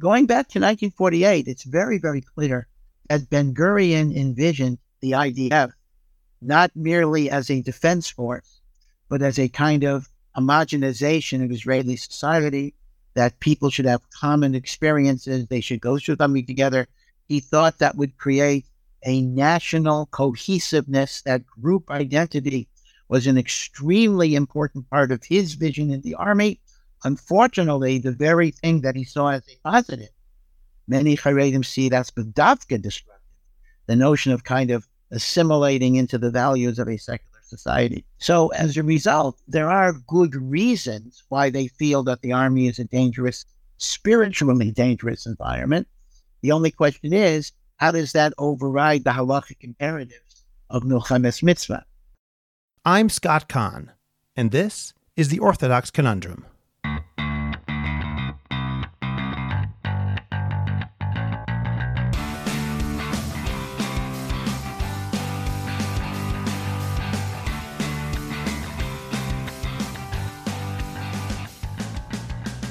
going back to 1948, it's very, very clear that Ben Gurion envisioned the IDF not merely as a defense force, but as a kind of homogenization of Israeli society, that people should have common experiences, they should go through something together. He thought that would create a national cohesiveness, that group identity was an extremely important part of his vision in the army. Unfortunately, the very thing that he saw as a positive, many Haredim see as Badavka destructive, the notion of kind of assimilating into the values of a secular society. So as a result, there are good reasons why they feel that the army is a dangerous, spiritually dangerous environment. The only question is, how does that override the halachic imperatives of Milchemes Mitzvah? I'm Scott Kahn, and this is the Orthodox Conundrum.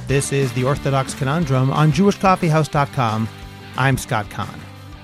This is the Orthodox Conundrum on JewishCoffeehouse.com. I'm Scott Kahn.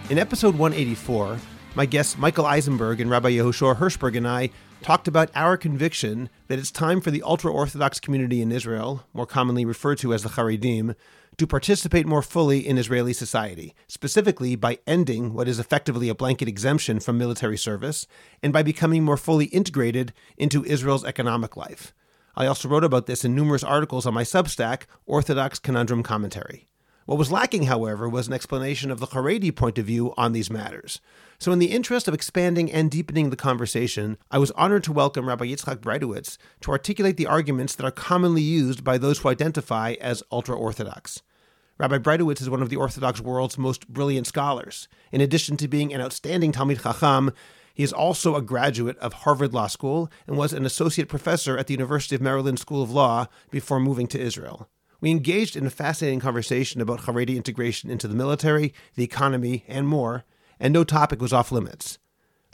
In episode 184, my guests Michael Eisenberg and Rabbi Yehoshua Hershberg and I talked about our conviction that it's time for the ultra Orthodox community in Israel, more commonly referred to as the Haredim, to participate more fully in Israeli society, specifically by ending what is effectively a blanket exemption from military service and by becoming more fully integrated into Israel's economic life. I also wrote about this in numerous articles on my Substack, Orthodox Conundrum Commentary. What was lacking, however, was an explanation of the Haredi point of view on these matters. So, in the interest of expanding and deepening the conversation, I was honored to welcome Rabbi Yitzchak Breitowitz to articulate the arguments that are commonly used by those who identify as ultra Orthodox. Rabbi Breitowitz is one of the Orthodox world's most brilliant scholars. In addition to being an outstanding Talmid Chacham, he is also a graduate of Harvard Law School and was an associate professor at the University of Maryland School of Law before moving to Israel. We engaged in a fascinating conversation about Haredi integration into the military, the economy, and more, and no topic was off limits.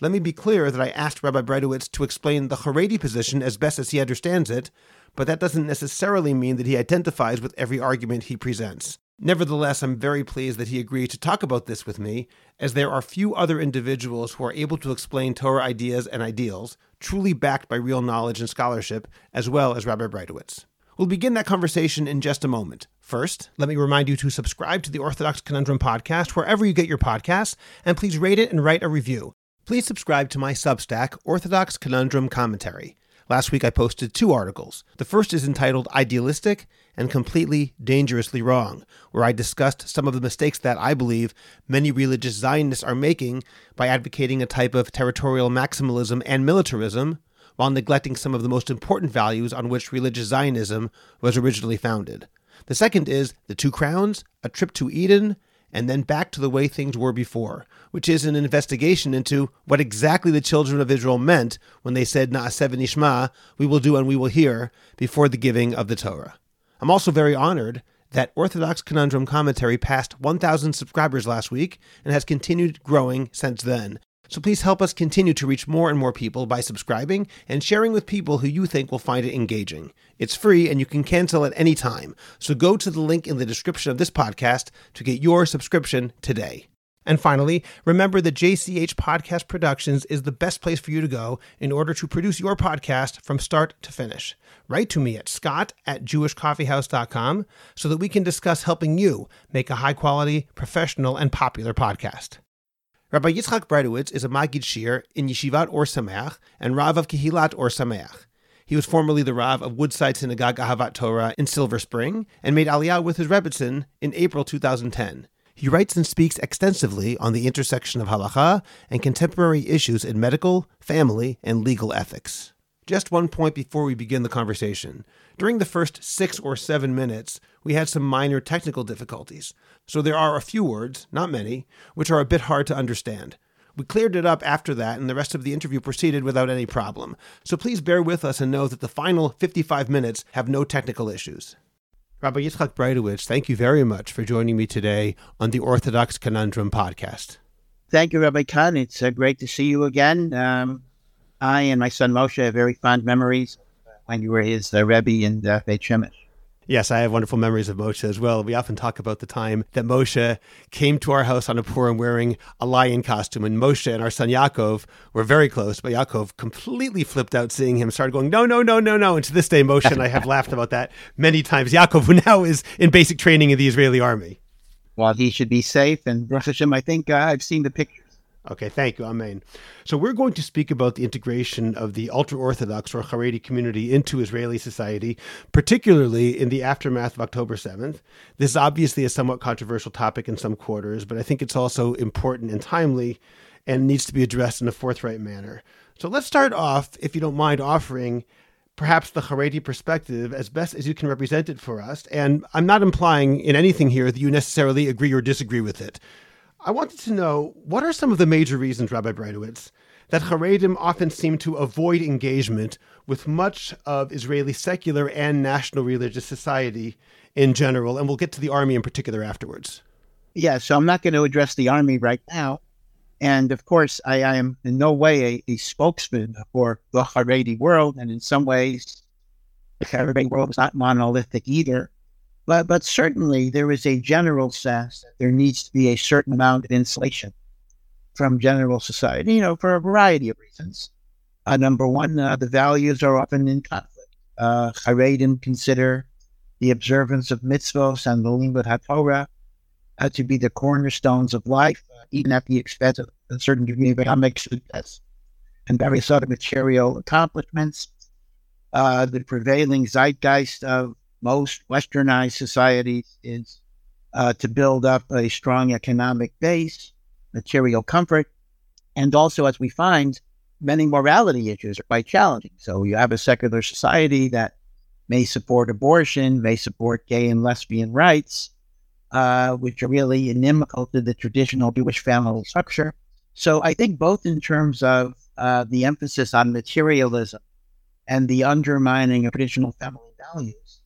Let me be clear that I asked Rabbi Breitowitz to explain the Haredi position as best as he understands it, but that doesn't necessarily mean that he identifies with every argument he presents. Nevertheless, I'm very pleased that he agreed to talk about this with me, as there are few other individuals who are able to explain Torah ideas and ideals, truly backed by real knowledge and scholarship, as well as Rabbi Breitowitz. We'll begin that conversation in just a moment. First, let me remind you to subscribe to the Orthodox Conundrum podcast wherever you get your podcasts, and please rate it and write a review. Please subscribe to my Substack, Orthodox Conundrum Commentary. Last week I posted two articles. The first is entitled Idealistic and Completely Dangerously Wrong, where I discussed some of the mistakes that I believe many religious Zionists are making by advocating a type of territorial maximalism and militarism while neglecting some of the most important values on which religious Zionism was originally founded. The second is The Two Crowns, A Trip to Eden, and then back to the way things were before, which is an investigation into what exactly the children of Israel meant when they said Na'aseh v'nishma, we will do and we will hear, before the giving of the Torah. I'm also very honored that Orthodox Conundrum Commentary passed 1,000 subscribers last week and has continued growing since then. So please help us continue to reach more and more people by subscribing and sharing with people who you think will find it engaging. It's free and you can cancel at any time. So go to the link in the description of this podcast to get your subscription today. And finally, remember that JCH Podcast Productions is the best place for you to go in order to produce your podcast from start to finish. Write to me at scott at jewishcoffeehouse.com so that we can discuss helping you make a high quality, professional, and popular podcast. Rabbi Yitzchak Breitowitz is a Magid Shiur in Yeshivat Or Sameach and Rav of Kehilat Or Sameach. He was formerly the Rav of Woodside Synagogue Ahavat Torah in Silver Spring and made Aliyah with his Rebbitzin in April 2010. He writes and speaks extensively on the intersection of halacha and contemporary issues in medical, family, and legal ethics. Just one point before we begin the conversation. During the first six or seven minutes, we had some minor technical difficulties, so there are a few words, not many, which are a bit hard to understand. We cleared it up after that, and the rest of the interview proceeded without any problem. So please bear with us and know that the final 55 minutes have no technical issues. Rabbi Yitzchak Breitowitz, thank you very much for joining me today on the Orthodox Conundrum podcast. Thank you, Rabbi Kahn. It's uh, great to see you again. Um, I and my son Moshe have very fond memories when you were his uh, Rebbe in uh, Beit Shemesh. Yes, I have wonderful memories of Moshe as well. We often talk about the time that Moshe came to our house on a Purim wearing a lion costume, and Moshe and our son Yaakov were very close, but Yaakov completely flipped out seeing him, started going, no, no, no, no, no. And to this day, Moshe and I have laughed about that many times. Yaakov, who now is in basic training in the Israeli army. Well, he should be safe, and Rosh Hashem, I think uh, I've seen the picture Okay, thank you. Amen. So we're going to speak about the integration of the ultra-Orthodox or Haredi community into Israeli society, particularly in the aftermath of October 7th. This is obviously a somewhat controversial topic in some quarters, but I think it's also important and timely and needs to be addressed in a forthright manner. So let's start off, if you don't mind, offering perhaps the Haredi perspective as best as you can represent it for us. And I'm not implying in anything here that you necessarily agree or disagree with it. I wanted to know what are some of the major reasons, Rabbi Breitowitz, that Haredim often seem to avoid engagement with much of Israeli secular and national religious society in general, and we'll get to the army in particular afterwards. Yeah, so I'm not going to address the army right now. And of course, I, I am in no way a, a, spokesman for the Haredi world. And in some ways, the Haredi world is not monolithic either. But, but certainly there is a general sense that there needs to be a certain amount of insulation from general society, you know, for a variety of reasons. Uh, number one, uh, the values are often in conflict. Uh, Haredim consider the observance of mitzvos and the limud haTorah uh, to be the cornerstones of life, uh, even at the expense of a certain degree of economic success and various other material accomplishments. Uh, the prevailing zeitgeist of most westernized societies is uh, to build up a strong economic base, material comfort, and also, as we find, many morality issues are quite challenging. So you have a secular society that may support abortion, may support gay and lesbian rights, uh, which are really inimical to the traditional Jewish family structure. So I think both in terms of uh, the emphasis on materialism and the undermining of traditional family values,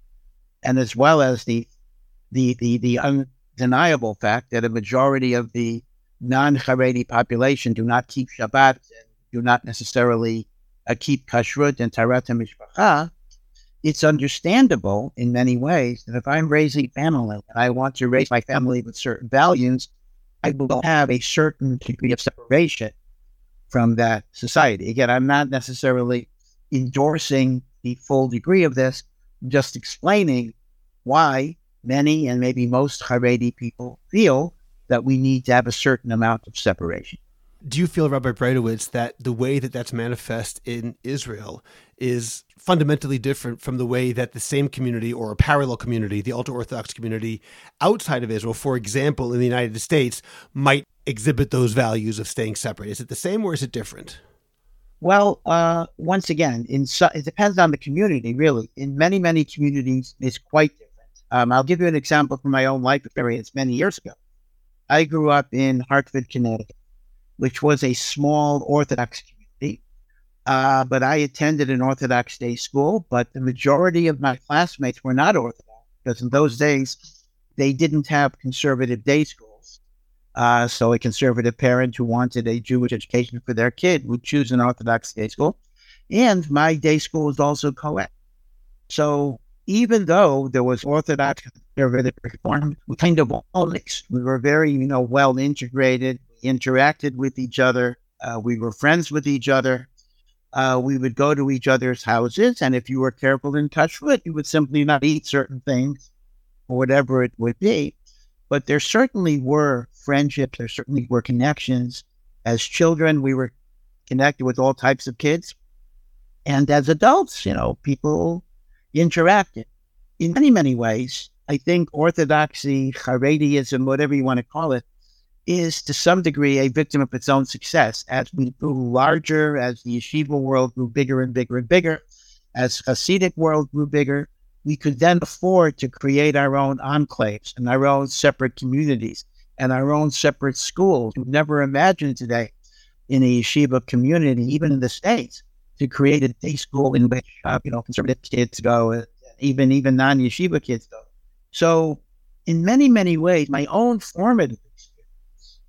and as well as the the the, the undeniable fact that a majority of the non-Haredi population do not keep Shabbat and do not necessarily uh, keep kashrut and taharat mishpacha, it's understandable in many ways that if I'm raising family and I want to raise my family with certain values, I will have a certain degree of separation from that society. Again, I'm not necessarily endorsing the full degree of this, just explaining why many and maybe most Haredi people feel that we need to have a certain amount of separation. Do you feel, Rabbi Breitowitz, that the way that that's manifest in Israel is fundamentally different from the way that the same community or a parallel community, the ultra Orthodox community outside of Israel, for example, in the United States, might exhibit those values of staying separate? Is it the same or is it different? Well, uh, once again, in it depends on the community, really. In many, many communities, it's quite different. Um, I'll give you an example from my own life experience many years ago. I grew up in Hartford, Connecticut, which was a small Orthodox community. Uh, but I attended an Orthodox day school, but the majority of my classmates were not Orthodox because in those days they didn't have conservative day schools. Uh, so a conservative parent who wanted a Jewish education for their kid would choose an Orthodox day school. And my day school was also co-ed. So even though there was Orthodox conservative reform, we kind of all mixed. We were very, you know, well integrated. We interacted with each other. Uh, we were friends with each other. Uh, we would go to each other's houses, and if you were careful in kashrut, you would simply not eat certain things, or whatever it would be. But there certainly were friendships, there certainly were connections. As children, we were connected with all types of kids. And as adults, you know, people interacted in many, many ways. I think orthodoxy, Haredism, whatever you want to call it, is to some degree a victim of its own success. As we grew larger, as the yeshiva world grew bigger and bigger and bigger, as Hasidic world grew bigger, we could then afford to create our own enclaves and our own separate communities and our own separate schools. We've never imagined today in a yeshiva community, even in the States, to create a day school in which, uh, you know, conservative kids go, uh, even, even non-yeshiva kids go. So in many, many ways, my own formative experience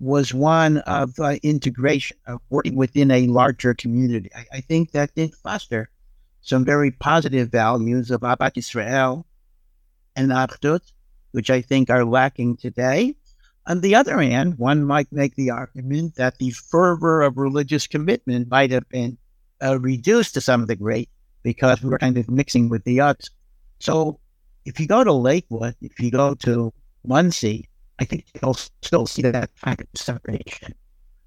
was one of uh, integration, of working within a larger community. I, I think that did foster some very positive values of Ahavat Israel and Achdut, which I think are lacking today. On the other hand, one might make the argument that the fervor of religious commitment might have been uh, reduced to some degree because we were kind of mixing with the others. So if you go to Lakewood, if you go to Monsey, I think you'll still see that kind of separation.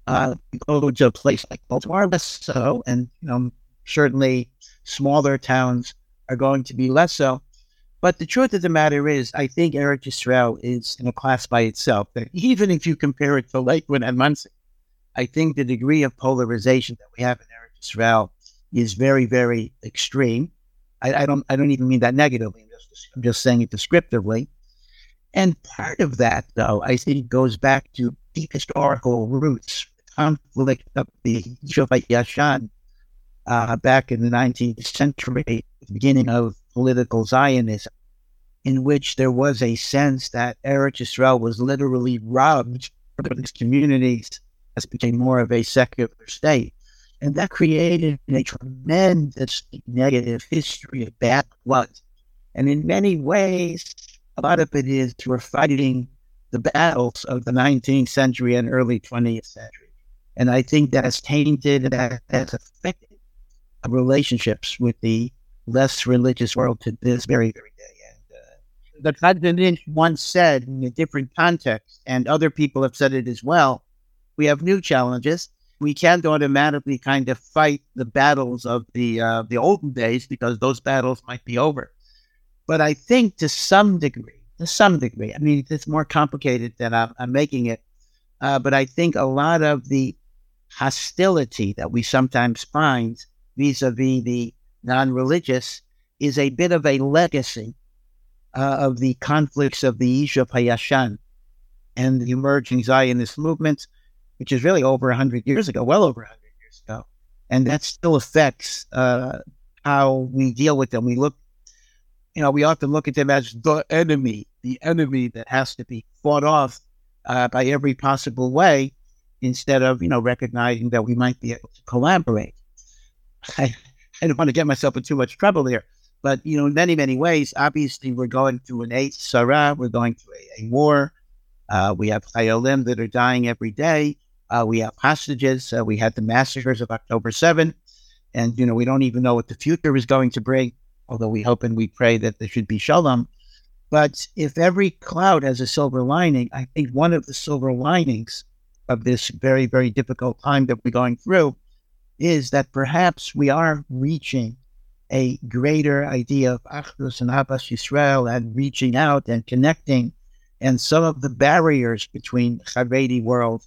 Uh, you go to a place like Baltimore, less so, and you know certainly smaller towns are going to be less so. But the truth of the matter is, I think Eretz Yisrael is in a class by itself. That even if you compare it to Lakewood and Monsey, I think the degree of polarization that we have in Eretz Yisrael is very, very extreme. I, I don't, I don't even mean that negatively. I'm just, I'm just saying it descriptively. And part of that, though, I think goes back to deep historical roots, conflict of the Yishuv Yashan uh, back in the 19th century, the beginning of political Zionism, in which there was a sense that Eretz Israel was literally robbed from these communities as it became more of a secular state. And that created a tremendous negative history of bad blood. And in many ways, a lot of it is we're fighting the battles of the 19th century and early 20th century. And I think that has tainted, that has affected relationships with the less religious world to this very, very day. And uh, the president once said in a different context, and other people have said it as well, we have new challenges we can't automatically kind of fight the battles of the uh, the olden days because those battles might be over. But I think to some degree, to some degree, I mean, it's more complicated than I'm, I'm making it. Uh, but I think a lot of the hostility that we sometimes find vis-a-vis the non-religious is a bit of a legacy uh, of the conflicts of the Yishuv Hayashan and the emerging Zionist movement, which is really over 100 years ago, well over 100 years ago. And that still affects uh, how we deal with them. We look, you know, we often look at them as the enemy, the enemy that has to be fought off uh, by every possible way instead of, you know, recognizing that we might be able to collaborate. I don't want to get myself in too much trouble here. But, you know, in many, many ways, obviously, we're going through an eis tzarah, we're going through a, a war. Uh, we have Chayolim that are dying every day. Uh, we have hostages. Uh, we had the massacres of October 7th. And, you know, we don't even know what the future is going to bring, although we hope and we pray that there should be shalom. But if every cloud has a silver lining, I think one of the silver linings of this very, very difficult time that we're going through is that perhaps we are reaching a greater idea of Achdus and Ahavas Yisrael and reaching out and connecting. And some of the barriers between Haredi world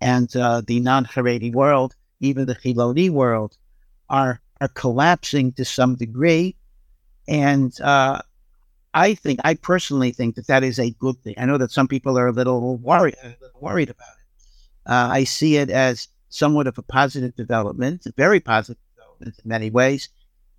and uh, the non-Haredi world, even the Chiloni world, are are collapsing to some degree. And uh, I think, I personally think that that is a good thing. I know that some people are a little worried, a little worried about it. Uh, I see it as somewhat of a positive development, very positive development in many ways.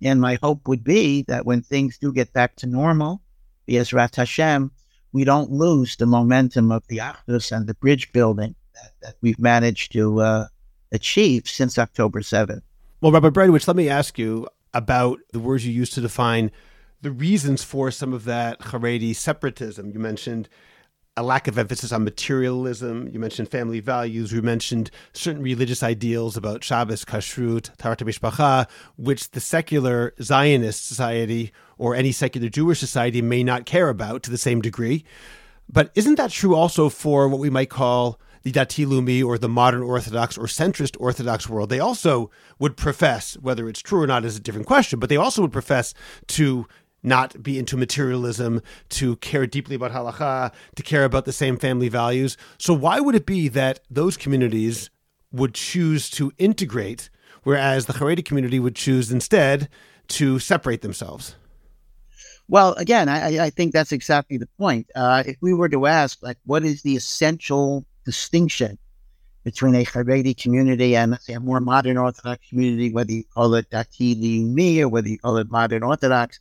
And my hope would be that when things do get back to normal, Rat Hashem, we don't lose the momentum of the Achdus and the bridge building that, that we've managed to uh, achieve since October 7th. Well, Rabbi Breitowitz, let me ask you about the words you used to define the reasons for some of that Haredi separatism. You mentioned a lack of emphasis on materialism. You mentioned family values. You mentioned certain religious ideals about Shabbos, Kashrut, Taharat Mishpacha, which the secular Zionist society or any secular Jewish society may not care about to the same degree. But isn't that true also for what we might call the Dati Leumi or the modern Orthodox or centrist Orthodox world, they also would profess, whether it's true or not is a different question, but they also would profess to not be into materialism, to care deeply about halacha, to care about the same family values. So why would it be that those communities would choose to integrate, whereas the Haredi community would choose instead to separate themselves? Well, again, I, I think that's exactly the point. Uh, if we were to ask, like, what is the essential distinction between a Haredi community and say a more modern Orthodox community, whether you call it Dati Leumi or whether you call it modern Orthodox,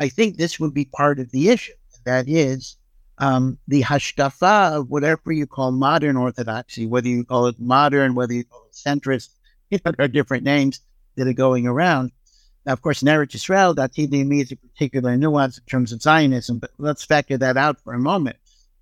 I think this would be part of the issue. That is um, the hashkafa of whatever you call modern Orthodoxy, whether you call it modern, whether you call it centrist, you know, there are different names that are going around. Now, of course, Eretz Israel, that TDME is a particular nuance in terms of Zionism, but let's factor that out for a moment.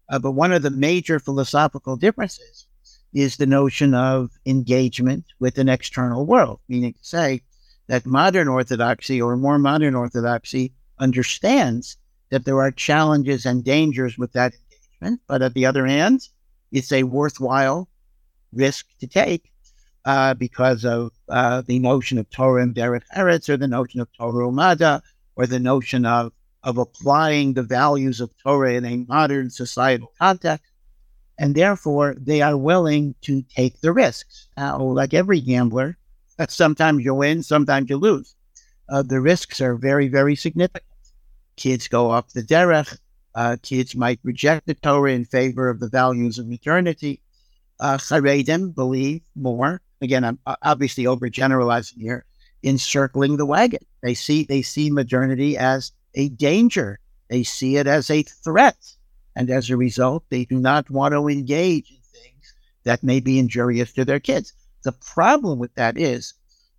Uh, but one of the major philosophical differences is the notion of engagement with an external world, meaning to say that modern Orthodoxy or more modern Orthodoxy understands that there are challenges and dangers with that engagement, but at the other hand, it's a worthwhile risk to take uh, because of uh, the notion of Torah and Derech Eretz, or the notion of Torah Umada, or the notion of of applying the values of Torah in a modern societal context. And therefore, they are willing to take the risks. Like every gambler, sometimes you win, sometimes you lose. Uh, the risks are very, very significant. Kids go off the derech. Uh, kids might reject the Torah in favor of the values of eternity. Uh, Charedim believe more. Again, I'm obviously overgeneralizing here. Encircling the wagon, they see they see modernity as a danger. They see it as a threat. And as a result, they do not want to engage in things that may be injurious to their kids. The problem with that is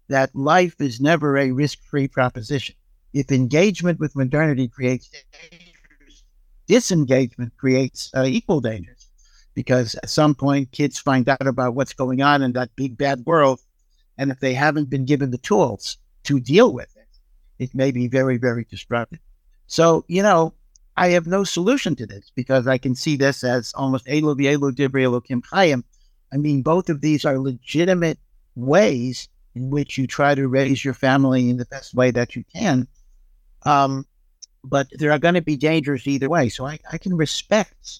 that life is never a risk free proposition. If engagement with modernity creates dangers, disengagement creates uh, equal dangers because at some point kids find out about what's going on in that big bad world. And if they haven't been given the tools to deal with it, it may be very, very disruptive. So, you know, I have no solution to this because I can see this as almost Eilu V'eilu Divrei Elokim Chayim. I mean, both of these are legitimate ways in which you try to raise your family in the best way that you can. Um, but there are going to be dangers either way. So I, I can respect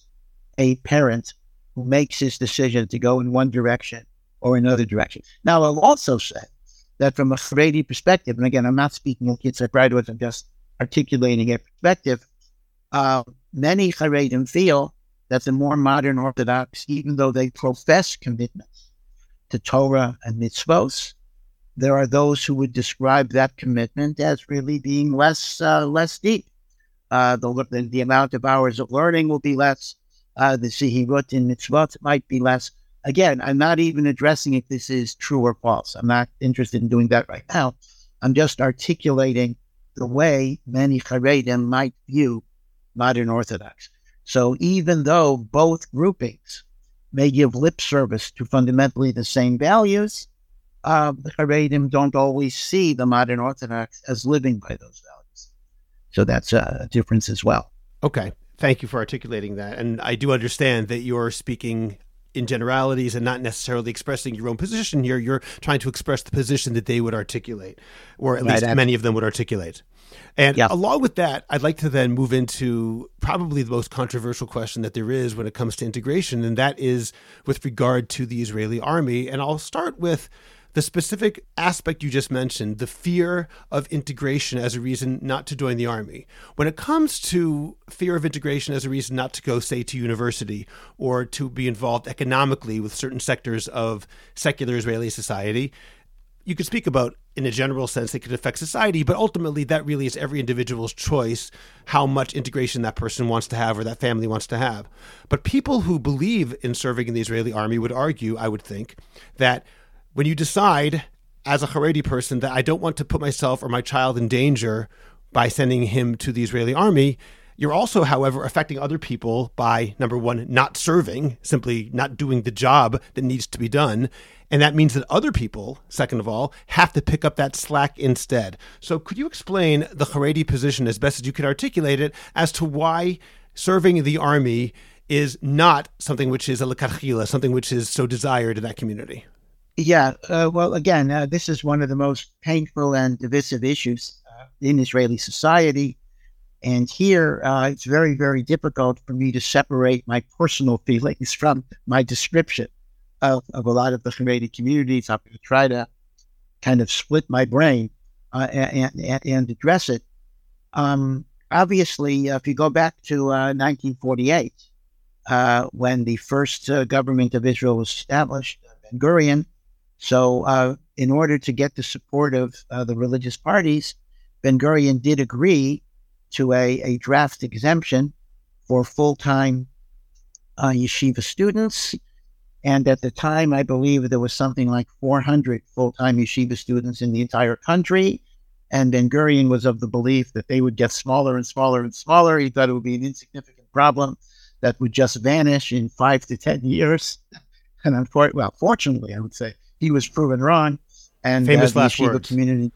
a parent who makes his decision to go in one direction or another direction. Now, I'll also say that from a Haredi perspective, and again, I'm not speaking of kids at graduates, I'm just articulating a perspective, uh, many Haredim feel that the more modern Orthodox, even though they profess commitments to Torah and mitzvos, there are those who would describe that commitment as really being less uh, less deep. Uh, the, the, amount of hours of learning will be less. Uh, the zehirut in mitzvot might be less. Again, I'm not even addressing if this is true or false. I'm not interested in doing that right now. I'm just articulating the way many Haredim might view modern Orthodox. So even though both groupings may give lip service to fundamentally the same values, uh, the Haredim don't always see the modern Orthodox as living by those values. So that's a difference as well. Okay. Thank you for articulating that. And I do understand that you're speaking in generalities and not necessarily expressing your own position here. You're trying to express the position that they would articulate, or at right, least many of them would articulate. And yeah. along with that, I'd like to then move into probably the most controversial question that there is when it comes to integration, and that is with regard to the Israeli army. And I'll start with the specific aspect you just mentioned, the fear of integration as a reason not to join the army. When it comes to fear of integration as a reason not to go, say, to university or to be involved economically with certain sectors of secular Israeli society, you could speak about in a general sense it could affect society but ultimately that really is every individual's choice how much integration that person wants to have or that family wants to have but people who believe in serving in the israeli army would argue i would think that when you decide as a haredi person that i don't want to put myself or my child in danger by sending him to the israeli army you're also, however, affecting other people by number one, not serving, simply not doing the job that needs to be done. And that means that other people, second of all, have to pick up that slack instead. So, could you explain the Haredi position as best as you can articulate it as to why serving the army is not something which is a lekachila, something which is so desired in that community? Yeah, uh, well, again, uh, this is one of the most painful and divisive issues uh, in Israeli society. And here, uh, it's very, very difficult for me to separate my personal feelings from my description of, of a lot of the Haredi communities. I'm going to try to kind of split my brain uh, and, and, and, address it. Um, obviously, uh, if you go back to 1948, uh, uh, when the first uh, government of Israel was established, Ben Gurion, so in order to get the support of the religious parties, Ben Gurion did agree to a, a draft exemption for full time uh, yeshiva students. And at the time, I believe there was something like 400 full time yeshiva students in the entire country. And Ben Gurion was of the belief that they would get smaller and smaller and smaller. He thought it would be an insignificant problem that would just vanish in five to 10 years. And unfortunately, well, fortunately, I would say he was proven wrong. And famous uh, last the words. community,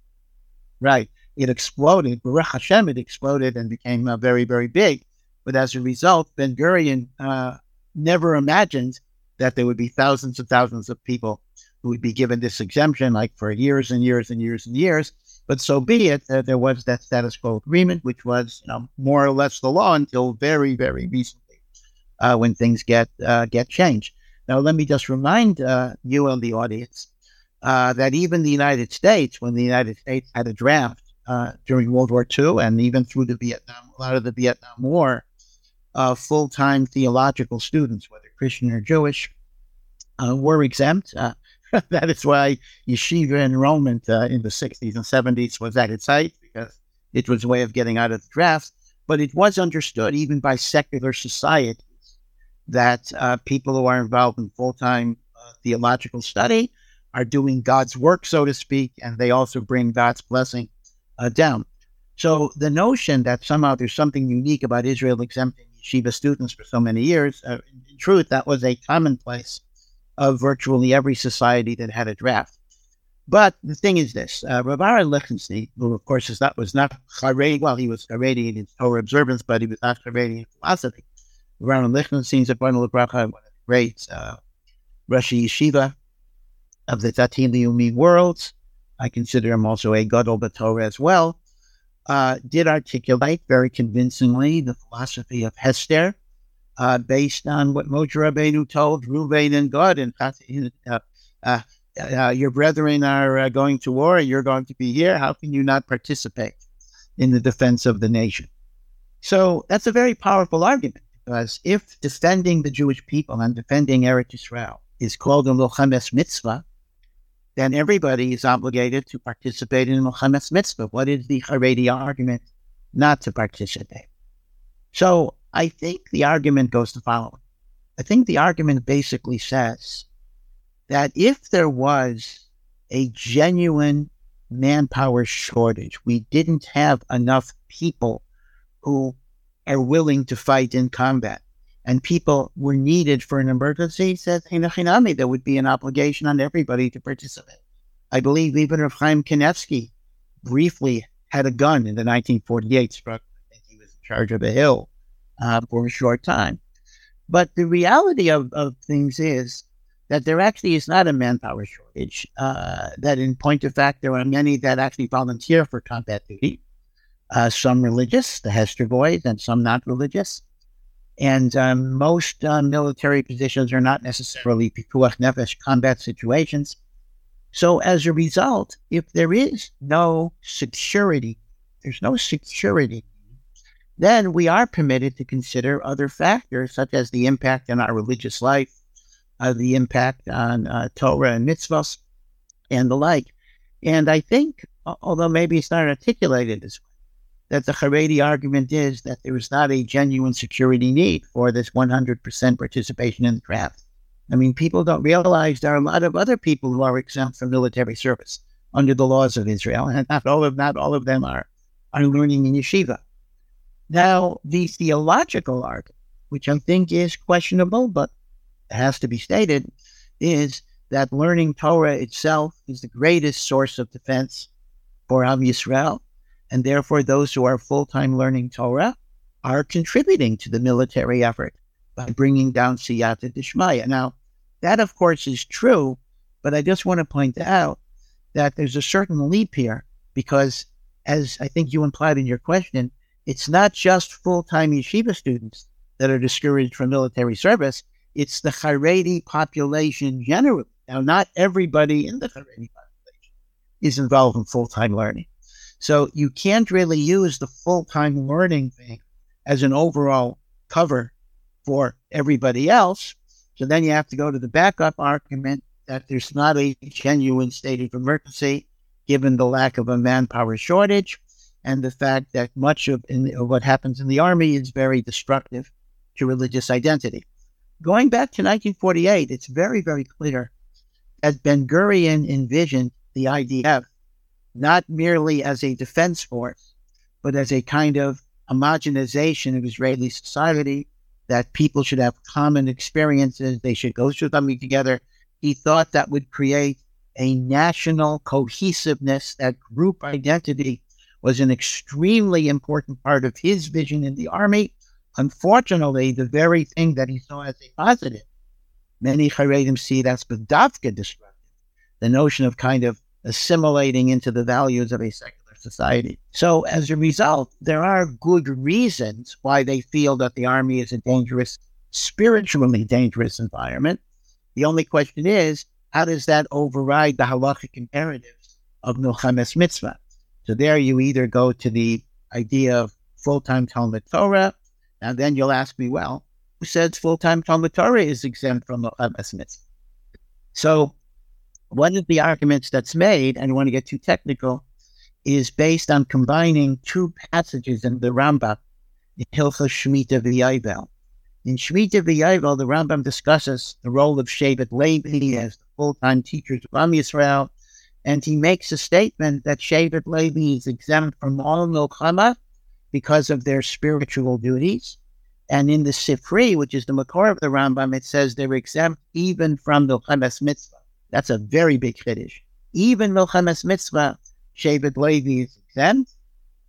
right? It exploded. Baruch Hashem, it exploded and became uh, very, very big. But as a result, Ben Gurion uh, never imagined that there would be thousands and thousands of people who would be given this exemption, like for years and years and years and years. But so be it. Uh, there was that status quo agreement, which was you know, more or less the law until very, very recently, uh, when things get uh, get changed. Now, let me just remind uh, you and the audience uh, that even the United States, when the United States had a draft uh, during World War II and even through the Vietnam, a lot of the Vietnam War, full time theological students, whether Christian or Jewish, were exempt. that is why yeshiva enrollment uh, in the 60s and 70s was at its height because it was a way of getting out of the draft. But it was understood even by secular societies that uh, people who are involved in full time uh, theological study are doing God's work, so to speak, and they also bring God's blessing uh, down. So the notion that somehow there's something unique about Israel exempting yeshiva students for so many years, uh, in truth, that was a commonplace of virtually every society that had a draft. But the thing is this, uh, Rav Aaron Lichtenstein, who of course is not, was not Haredi, well, he was Haredi in his Torah observance, but he was not Haredi in philosophy. Aaron Lichtenstein's a one of the great uh, Roshei Yeshiva of the Datim Leumi worlds. I consider him also a Gadol Torah as well. Uh, did articulate very convincingly the philosophy of Hesder, uh, based on what Moshe Rabbeinu told Reuven and Gad, and uh, uh, uh, your brethren are uh, going to war, and you're going to be here. How can you not participate in the defense of the nation? So that's a very powerful argument because if defending the Jewish people and defending Eretz Israel is called a Milchemes Mitzvah, then everybody is obligated to participate in Milchemes Mitzvah. What is the Haredi argument not to participate? So I think the argument goes the following. I think the argument basically says that if there was a genuine manpower shortage, we didn't have enough people who are willing to fight in combat, and people were needed for an emergency, says Hinachinami, there would be an obligation on everybody to participate. I believe even Rav Chaim Kanievsky briefly had a gun in the 1948 struggle. I think he was in charge of a hill uh, for a short time. But the reality of, of things is that there actually is not a manpower shortage. Uh, that, in point of fact, there are many that actually volunteer for combat duty. Uh, some religious, the Hesder boys, and some not religious. And um, most uh, military positions are not necessarily pikuach nefesh combat situations. So, as a result, if there is no security, there's no security then we are permitted to consider other factors such as the impact on our religious life, uh, the impact on uh, Torah and mitzvahs, and the like. And I think, although maybe it's not articulated this way, that the Haredi argument is that there is not a genuine security need for this 100% participation in the draft. I mean, people don't realize there are a lot of other people who are exempt from military service under the laws of Israel, and not all of not all of them are are learning in yeshiva. Now, the theological argument, which I think is questionable, but has to be stated, is that learning Torah itself is the greatest source of defense for Am Yisrael, and therefore those who are full-time learning Torah are contributing to the military effort by bringing down Siyata Dishmaya. Now, that of course is true, but I just want to point out that there's a certain leap here because, as I think you implied in your question, it's not just full time yeshiva students that are discouraged from military service, it's the Haredi population generally. Now, not everybody in the Haredi population is involved in full time learning. So you can't really use the full time learning thing as an overall cover for everybody else. So then you have to go to the backup argument that there's not a genuine state of emergency given the lack of a manpower shortage and the fact that much of, of what happens in the army is very destructive to religious identity. Going back to 1948, it's very, very clear that Ben Gurion envisioned the IDF not merely as a defense force, but as a kind of homogenization of Israeli society, that people should have common experiences, they should go through something together. He thought that would create a national cohesiveness, that group identity was an extremely important part of his vision in the army. Unfortunately, the very thing that he saw as a positive, many Haredim see that's Badavka destructive, the notion of kind of assimilating into the values of a secular society. So as a result, there are good reasons why they feel that the army is a dangerous, spiritually dangerous environment. The only question is, how does that override the halachic imperatives of Milchemes Mitzvah? So there you either go to the idea of full-time Talmud Torah, and then you'll ask me, well, who says full-time Talmud Torah is exempt from Milchemes Mitzvah? So one of the arguments that's made, and I don't want to get too technical, is based on combining two passages in the Rambam, in Hilchos Shemitah V'Yovel. In Shemitah V'Yovel, the Rambam discusses the role of Shevet Levi as the full-time teachers of Am Yisrael, and he makes a statement that Shevet Levi is exempt from all milchama because of their spiritual duties. And in the Sifri, which is the Makor of the Rambam, it says they're exempt even from the Chemes Mitzvah. That's a very big chiddush. Even Milchemes Mitzvah, Shevet Levi is exempt.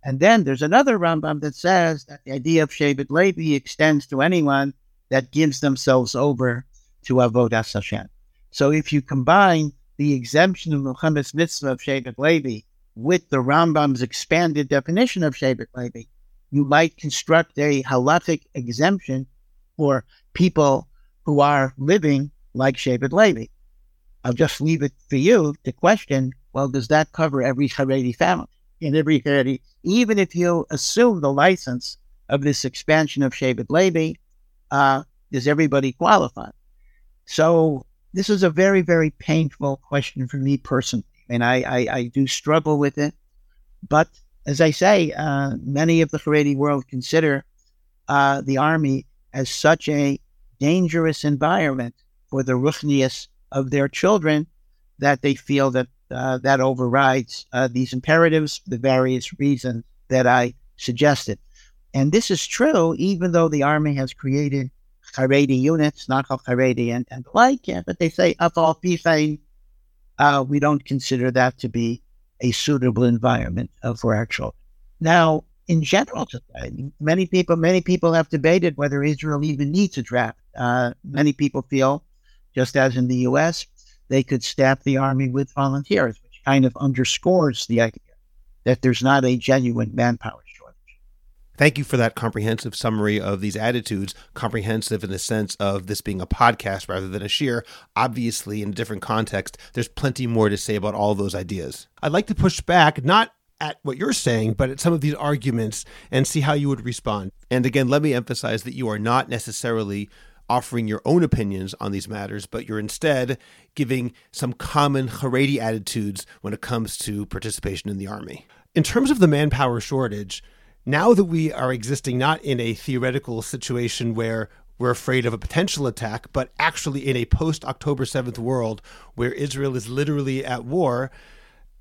And then there's another Rambam that says that the idea of Shevet Levi extends to anyone that gives themselves over to Avodas Hashem. So if you combine the exemption of Milchemes Mitzvah of Shevet Levi with the Rambam's expanded definition of Shevet Levi, you might construct a halachic exemption for people who are living like Shevet Levi. I'll just leave it for you to question, well, does that cover every Haredi family in every Haredi? Even if you assume the license of this expansion of Shevet Levi, uh, does everybody qualify? So this is a very, very painful question for me personally. And I, I, I do struggle with it. But as I say, uh, many of the Haredi world consider uh, the army as such a dangerous environment for the Ruchnius of their children that they feel that uh, that overrides uh, these imperatives for the various reasons that I suggested. And this is true, even though the Army has created Haredi units, not Haredi and, and the like, yeah, but they say, Afal uh, we don't consider that to be a suitable environment uh, for our children. Now, in general many people, many people have debated whether Israel even needs a draft. Uh, many people feel just as in the U.S., they could staff the army with volunteers, which kind of underscores the idea that there's not a genuine manpower shortage. Thank you for that comprehensive summary of these attitudes, comprehensive in the sense of this being a podcast rather than a shiur. Obviously, in a different context, there's plenty more to say about all those ideas. I'd like to push back, not at what you're saying, but at some of these arguments and see how you would respond. And again, let me emphasize that you are not necessarily offering your own opinions on these matters, but you're instead giving some common Haredi attitudes when it comes to participation in the army. In terms of the manpower shortage, now that we are existing not in a theoretical situation where we're afraid of a potential attack, but actually in a post October 7th world where Israel is literally at war,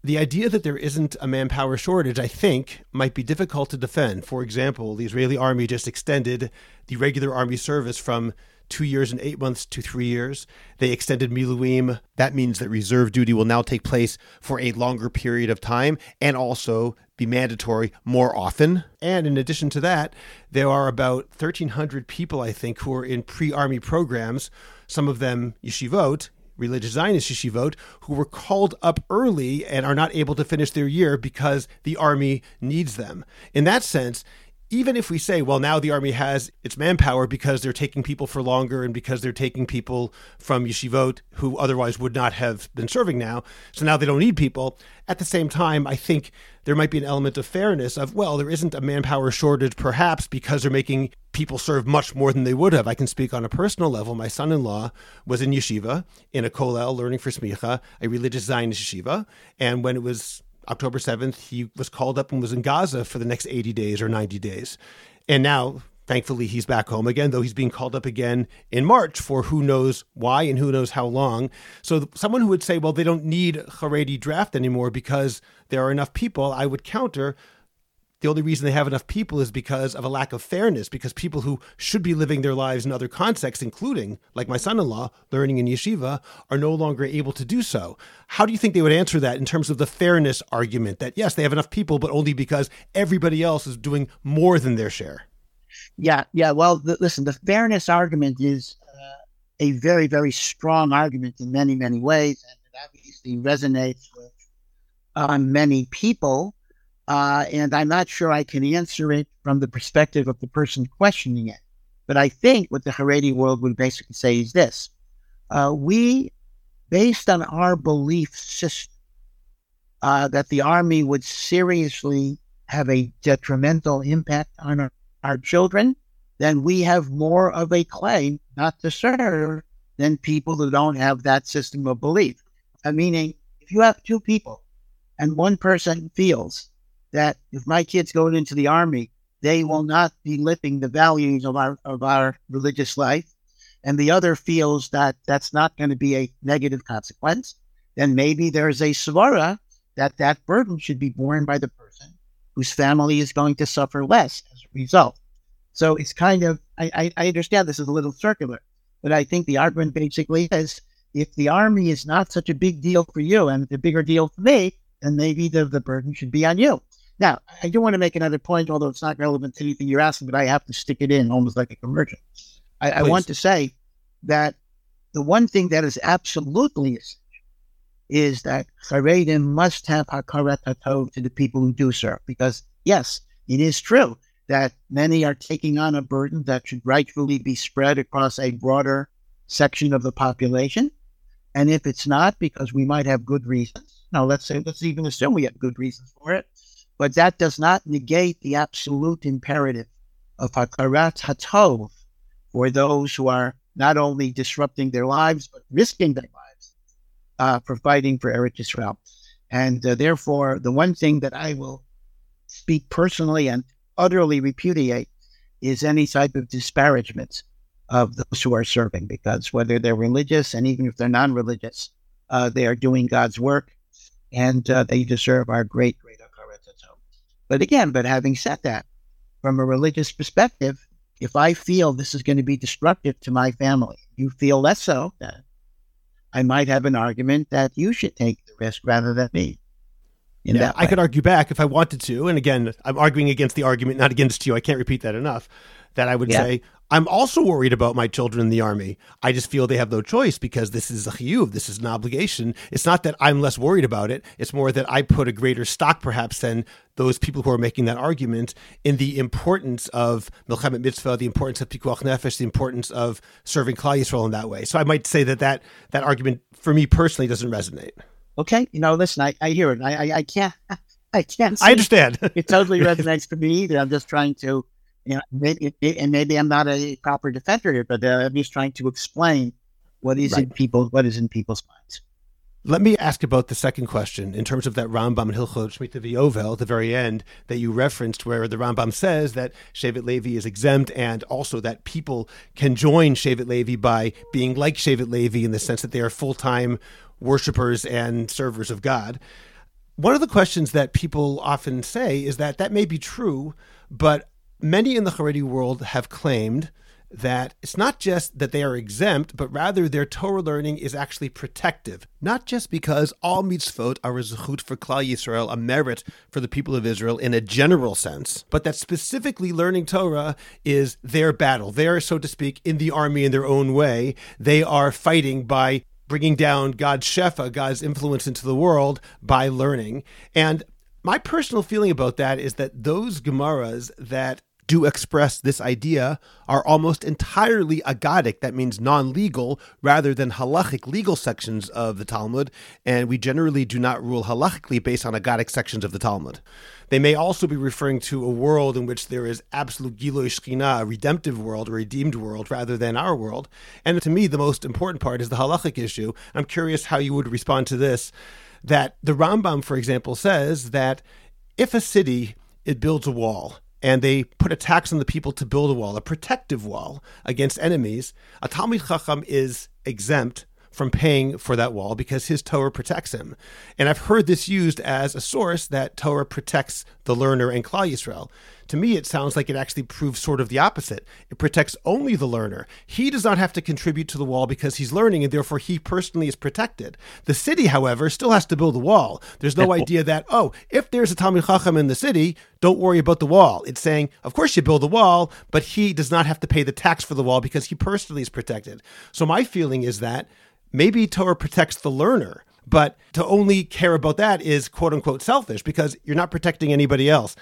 the idea that there isn't a manpower shortage, I think, might be difficult to defend. For example, the Israeli army just extended the regular army service from two years and eight months to three years. They extended Miluim. That means that reserve duty will now take place for a longer period of time and also be mandatory more often. And in addition to that, there are about 1,300 people, I think, who are in pre army programs, some of them yeshivot, religious Zionist yeshivot, who were called up early and are not able to finish their year because the army needs them. In that sense, even if we say, well, now the army has its manpower because they're taking people for longer and because they're taking people from yeshivot who otherwise would not have been serving now, so now they don't need people. At the same time, I think there might be an element of fairness of, well, there isn't a manpower shortage perhaps because they're making people serve much more than they would have. I can speak on a personal level. My son in law was in yeshiva, in a kollel, learning for smicha, a religious Zionist yeshiva. And when it was October 7th, he was called up and was in Gaza for the next 80 days or 90 days. And now, Thankfully, he's back home again, though he's being called up again in March for who knows why and who knows how long. So, someone who would say, well, they don't need Haredi draft anymore because there are enough people, I would counter the only reason they have enough people is because of a lack of fairness, because people who should be living their lives in other contexts, including, like my son in law, learning in yeshiva, are no longer able to do so. How do you think they would answer that in terms of the fairness argument that, yes, they have enough people, but only because everybody else is doing more than their share? Yeah, yeah. Well, th- listen, the fairness argument is uh, a very, very strong argument in many, many ways, and it obviously resonates with uh, many people. Uh, and I'm not sure I can answer it from the perspective of the person questioning it. But I think what the Haredi world would basically say is this uh, we, based on our belief system, uh, that the army would seriously have a detrimental impact on our, our children, then we have more of a claim not to serve than people who don't have that system of belief. Uh, meaning, if you have two people and one person feels that if my kids go into the army, they will mm-hmm. not be living the values of our of our religious life, and the other feels that that's not going to be a negative consequence, then maybe there's a svara that that burden should be borne by the person whose family is going to suffer less as a result. So it's kind of I, I understand this is a little circular, but I think the argument basically is if the army is not such a big deal for you and it's a bigger deal for me, then maybe the, the burden should be on you. Now, I do want to make another point, although it's not relevant to anything you're asking, but I have to stick it in almost like a commercial. I, I want to say that the one thing that is absolutely essential is that Charedim must have Hakarat Hatov to the people who do serve. Because, yes, it is true that many are taking on a burden that should rightfully be spread across a broader section of the population. And if it's not, because we might have good reasons, now let's say, let's even assume we have good reasons for it, but that does not negate the absolute imperative of Hakarat Hatov for those who are not only disrupting their lives, but risking their lives uh, for fighting for Eretz Israel. And uh, therefore, the one thing that I will speak personally and utterly repudiate is any type of disparagement of those who are serving, because whether they're religious and even if they're non religious, uh, they are doing God's work and uh, they deserve our great but again, but having said that, from a religious perspective, if I feel this is going to be destructive to my family, you feel less so, then I might have an argument that you should take the risk rather than me. yeah, I could argue back if I wanted to. And again, I'm arguing against the argument, not against you. I can't repeat that enough. That I would yeah. say, I'm also worried about my children in the army. I just feel they have no choice because this is a chiyuv. This is an obligation. It's not that I'm less worried about it. It's more that I put a greater stock, perhaps, than those people who are making that argument in the importance of milchemet mitzvah, the importance of pikuach nefesh, the importance of serving Klal Yisrael in that way. So I might say that that, that argument, for me personally, doesn't resonate. Okay, you know, listen, I, I hear it. I, I, I can't, I can't. I understand. it totally resonates for me either. I'm just trying to you know, maybe, and maybe I'm not a proper defender here, but uh, I'm just trying to explain what is right. in people, what is in people's minds. Let me ask about the second question in terms of that Rambam and Hilchot Shemitah V'Yovel at the very end that you referenced, where the Rambam says that Shevet Levi is exempt and also that people can join Shevet Levi by being like Shevet Levi in the sense that they are full time worshippers and servers of God. One of the questions that people often say is that that may be true, but many in the Haredi world have claimed that it's not just that they are exempt, but rather their Torah learning is actually protective. Not just because all mitzvot are a zechut for Klal Yisrael, a merit for the people of Israel in a general sense, but that specifically learning Torah is their battle. They are, so to speak, in the army in their own way. They are fighting by bringing down God's shefa, God's influence into the world by learning. And my personal feeling about that is that those Gemaras that do express this idea are almost entirely agadic, that means non legal, rather than halachic legal sections of the Talmud, and we generally do not rule halachically based on agadic sections of the Talmud. They may also be referring to a world in which there is absolute Giloi Shekhinah, a redemptive world, a redeemed world, rather than our world. And to me, the most important part is the halachic issue. I'm curious how you would respond to this that the Rambam, for example, says that if a city it builds a wall and they put a tax on the people to build a wall, a protective wall against enemies, a Talmid Chacham is exempt from paying for that wall because his Torah protects him. And I've heard this used as a source that Torah protects the learner and Klal Yisrael. To me, it sounds like it actually proves sort of the opposite. It protects only the learner. He does not have to contribute to the wall because he's learning, and therefore he personally is protected. The city, however, still has to build a wall. There's no idea that, oh, if there's a Talmid Chacham in the city, don't worry about the wall. It's saying, of course you build the wall, but he does not have to pay the tax for the wall because he personally is protected. So my feeling is that maybe Torah protects the learner. But to only care about that is quote unquote selfish because you're not protecting anybody else.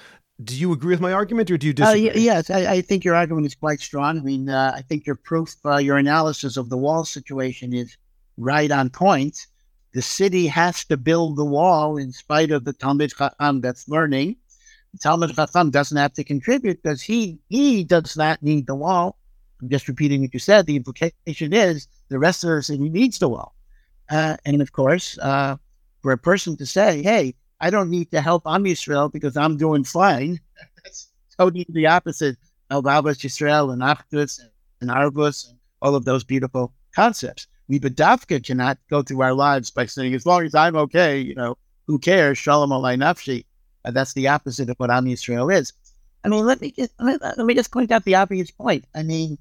Do you agree with my argument or do you disagree? Uh, yes, I, I, think your argument is quite strong. I mean, uh, I think your proof, uh, your analysis of the wall situation is right on point. The city has to build the wall in spite of the Talmid Chacham that's learning. The Talmid Chacham doesn't have to contribute because he, he does not need the wall. I'm just repeating what you said. The implication is the rest of the city needs the wall. Uh, and of course, uh, for a person to say, hey, I don't need to help Am Yisrael because I'm doing fine, that's totally the opposite of Ahavas Yisrael and Achdus and Arvus and all of those beautiful concepts. We Badavka cannot go through our lives by saying, as long as I'm okay, you know, who cares? Shalom alay nafshi. Uh, that's the opposite of what Am Yisrael is. I mean, let me just let, let me just point out the obvious point. I mean,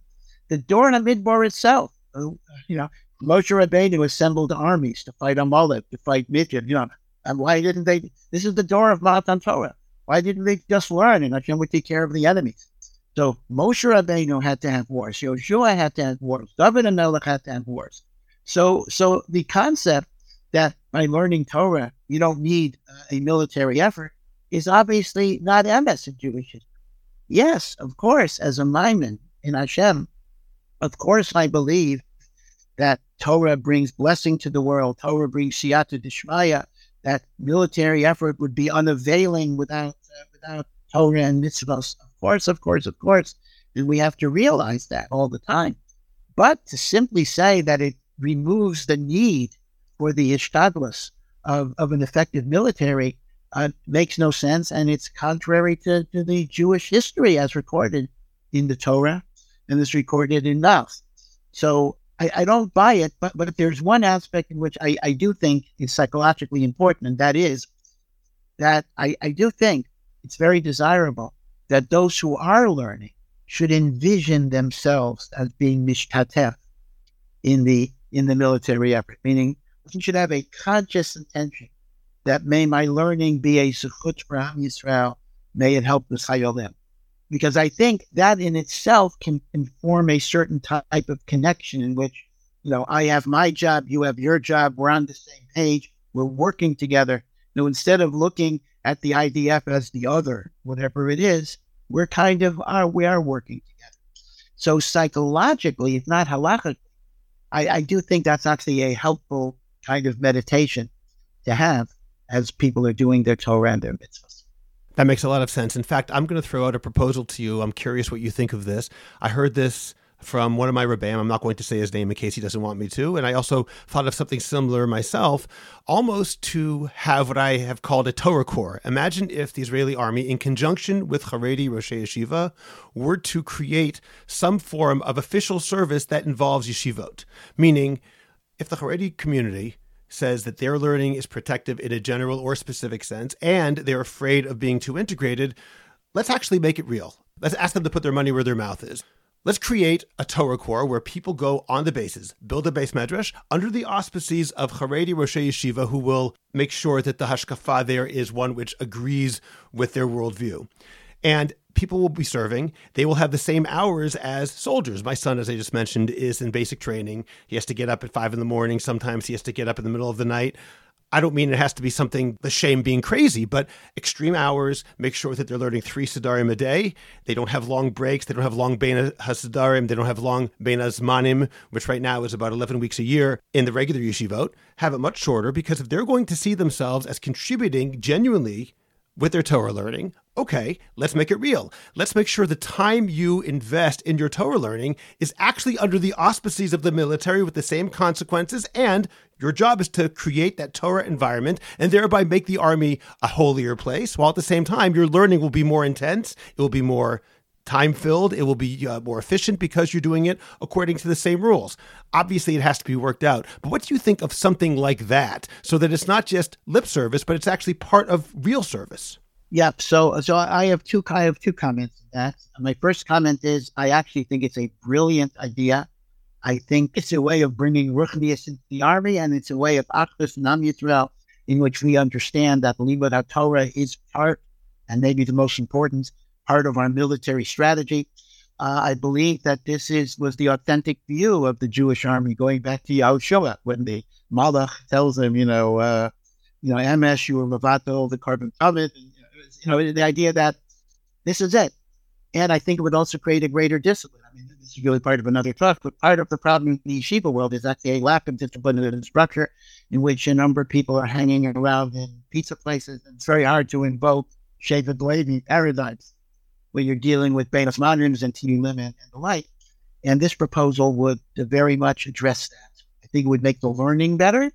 the Dor Midbar itself, you know, Moshe Rabbeinu assembled armies to fight Amalek, to fight Midian. You know, and why didn't they? This is the door of Matan Torah. Why didn't they just learn and Hashem would take care of the enemies? So Moshe Rabbeinu had to have wars. Yoshua had to have wars. David HaMelech had to have wars. So, so the concept that by learning Torah you don't need a military effort is obviously not emes in Jewish history. Yes, of course, as a ma'amin in Hashem, of course, I believe that Torah brings blessing to the world. Torah brings siyata dishmaya. That military effort would be unavailing without uh, without Torah and mitzvahs. Of course, of course, of course. And we have to realize that all the time. But to simply say that it removes the need for the ishtadlus of, of an effective military uh, makes no sense. And it's contrary to, to the Jewish history as recorded in the Torah and is recorded enough. So I, I, don't buy it, but but if there's one aspect in which I, I do think is psychologically important, and that is that I, I do think it's very desirable that those who are learning should envision themselves as being mishtatef in the in the military effort, meaning you should have a conscious intention that may my learning be a zechut for Am Yisrael, may it help the chayolim because I think that in itself can, can form a certain type of connection in which, you know, I have my job, you have your job, we're on the same page, we're working together. You know, instead of looking at the IDF as the other, whatever it is, we're kind of are we are working together. So psychologically, if not halakhically, I, I do think that's actually a helpful kind of meditation to have as people are doing their Torah and their mitzvahs. That makes a lot of sense. In fact, I'm going to throw out a proposal to you. I'm curious what you think of this. I heard this from one of my rebbeim. I'm not going to say his name in case he doesn't want me to. And I also thought of something similar myself, almost to have what I have called a Torah Corps. Imagine if the Israeli army, in conjunction with Haredi Rosh Yeshiva, were to create some form of official service that involves yeshivot. Meaning, if the Haredi community says that their learning is protective in a general or specific sense, and they're afraid of being too integrated, let's actually make it real. Let's ask them to put their money where their mouth is. Let's create a Torah Corps where people go on the bases, build a beis medrash under the auspices of Haredi Rosh Yeshiva, who will make sure that the hashkafa there is one which agrees with their worldview. And people will be serving. They will have the same hours as soldiers. My son, as I just mentioned, is in basic training. He has to get up at five in the morning. Sometimes he has to get up in the middle of the night. I don't mean it has to be something the shame being crazy, but extreme hours. Make sure that they're learning three sidarim a day. They don't have long breaks. They don't have long bein hasidarim. They don't have long bein zmanim, which right now is about 11 weeks a year in the regular yeshivot. Have it much shorter because if they're going to see themselves as contributing genuinely with their Torah learning. Okay, let's make it real. Let's make sure the time you invest in your Torah learning is actually under the auspices of the military with the same consequences. And your job is to create that Torah environment and thereby make the army a holier place, while at the same time, your learning will be more intense. It will be more time filled. It will be uh, more efficient because you're doing it according to the same rules. Obviously, it has to be worked out. But what do you think of something like that so that it's not just lip service, but it's actually part of real service? Yep. So, so I have two. I have two comments. That my first comment is I actually think it's a brilliant idea. I think it's a way of bringing Ruchnius into the army, and it's a way of Achdus and Am Yisrael, in which we understand that Limud Torah is part, and maybe the most important part of our military strategy. Uh, I believe that this is was the authentic view of the Jewish army going back to Yahushua when the Malach tells him, you know, uh, you know, MS, you were Mavato, the carbon and, you know, the idea that this is it. And I think it would also create a greater discipline. I mean, this is really part of another talk, but part of the problem in the yeshiva world is actually a lack of discipline and structure in which a number of people are hanging around in pizza places. It's very hard to invoke Shevet Levi paradigms where you're dealing with Benos Moderns and TV Limit and the like. And this proposal would very much address that. I think it would make the learning better.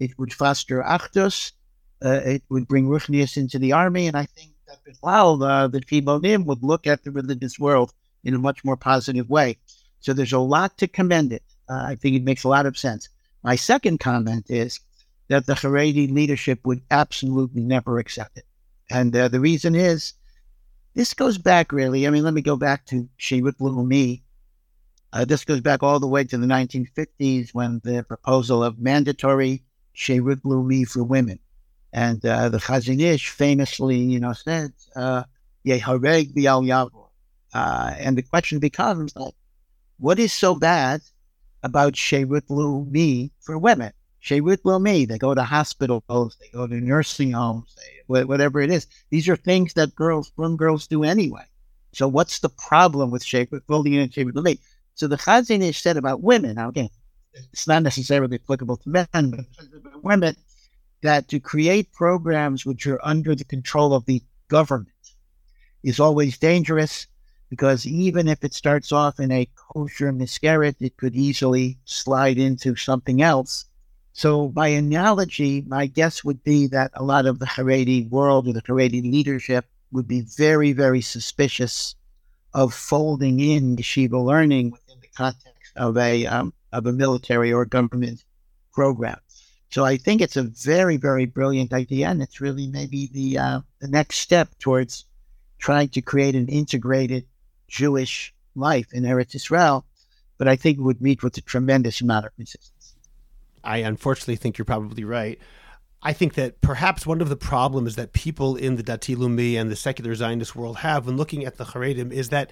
It would foster Achdus. Uh, it would bring Ruchnius into the army. And I think that while uh, the Timonim would look at the religious world in a much more positive way. So there's a lot to commend it. Uh, I think it makes a lot of sense. My second comment is that the Haredi leadership would absolutely never accept it. And uh, the reason is this goes back really. I mean, let me go back to Sherut Leumi. Uh, this goes back all the way to the 1950s when the proposal of mandatory Sherut Leumi for women. And uh, the Chazon Ish famously, you know, said, uh, Yehareg v'al ya'avor. Uh, and the question becomes, like, what is so bad about Sherut Leumi for women? Sherut Leumi, they go to hospitals, they go to nursing homes, they, whatever it is. These are things that girls, young girls do anyway. So what's the problem with Sherut building in Sherut Leumi? So the Chazon Ish said about women, now again, it's not necessarily applicable to men, but women, that to create programs which are under the control of the government is always dangerous because even if it starts off in a kosher miscarriage, it could easily slide into something else so, by analogy, my guess would be that a lot of the Haredi world or the Haredi leadership would be very, very suspicious of folding in yeshiva learning within the context of a um, of a military or government program. So, I think it's a very, very brilliant idea, and it's really maybe the uh, the next step towards trying to create an integrated Jewish life in Eretz Israel. But I think it would meet with a tremendous amount of resistance. I unfortunately think you're probably right. I think that perhaps one of the problems that people in the Dati Leumi and the secular Zionist world have when looking at the Haredim is that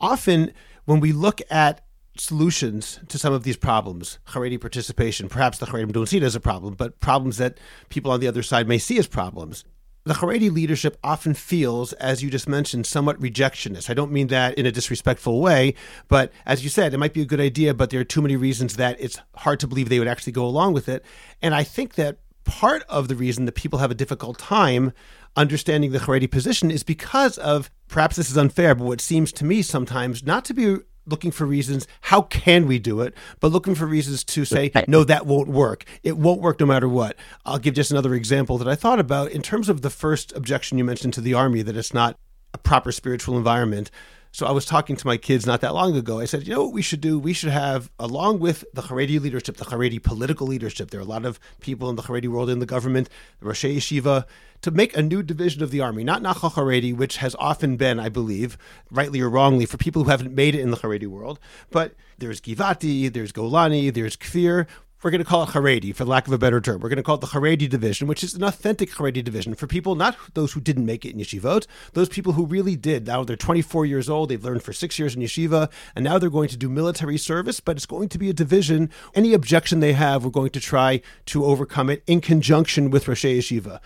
often when we look at solutions to some of these problems, Haredi participation, perhaps the Haredim don't see it as a problem, but problems that people on the other side may see as problems the Haredi leadership often feels, as you just mentioned, somewhat rejectionist. I don't mean that in a disrespectful way, but as you said, it might be a good idea, but there are too many reasons that it's hard to believe they would actually go along with it. And I think that part of the reason that people have a difficult time understanding the Haredi position is because of perhaps this is unfair, but what seems to me sometimes not to be looking for reasons how can we do it but looking for reasons to say no that won't work. It won't work no matter what. I'll give just another example that i thought about. In terms of the first objection you mentioned to the army that it's not a proper spiritual environment so I was talking to my kids not that long ago. I said, you know what we should do? We should have, along with the Haredi leadership, the Haredi political leadership. There are a lot of people in the Haredi world in the government, the Rosh Yeshiva, to make a new division of the army, not Nachal Haredi, which has often been, I believe, rightly or wrongly, for people who haven't made it in the Haredi world. But there's Givati, there's Golani, there's Kfir we're going to call it Haredi, for lack of a better term. We're going to call it the Haredi division, which is an authentic Haredi division for people, not those who didn't make it in yeshivot, those people who really did. Now they're 24 years old, they've learned for six years in yeshiva, and now they're going to do military service, but it's going to be a division. Any objection they have, we're going to try to overcome it in conjunction with Rosh Yeshiva.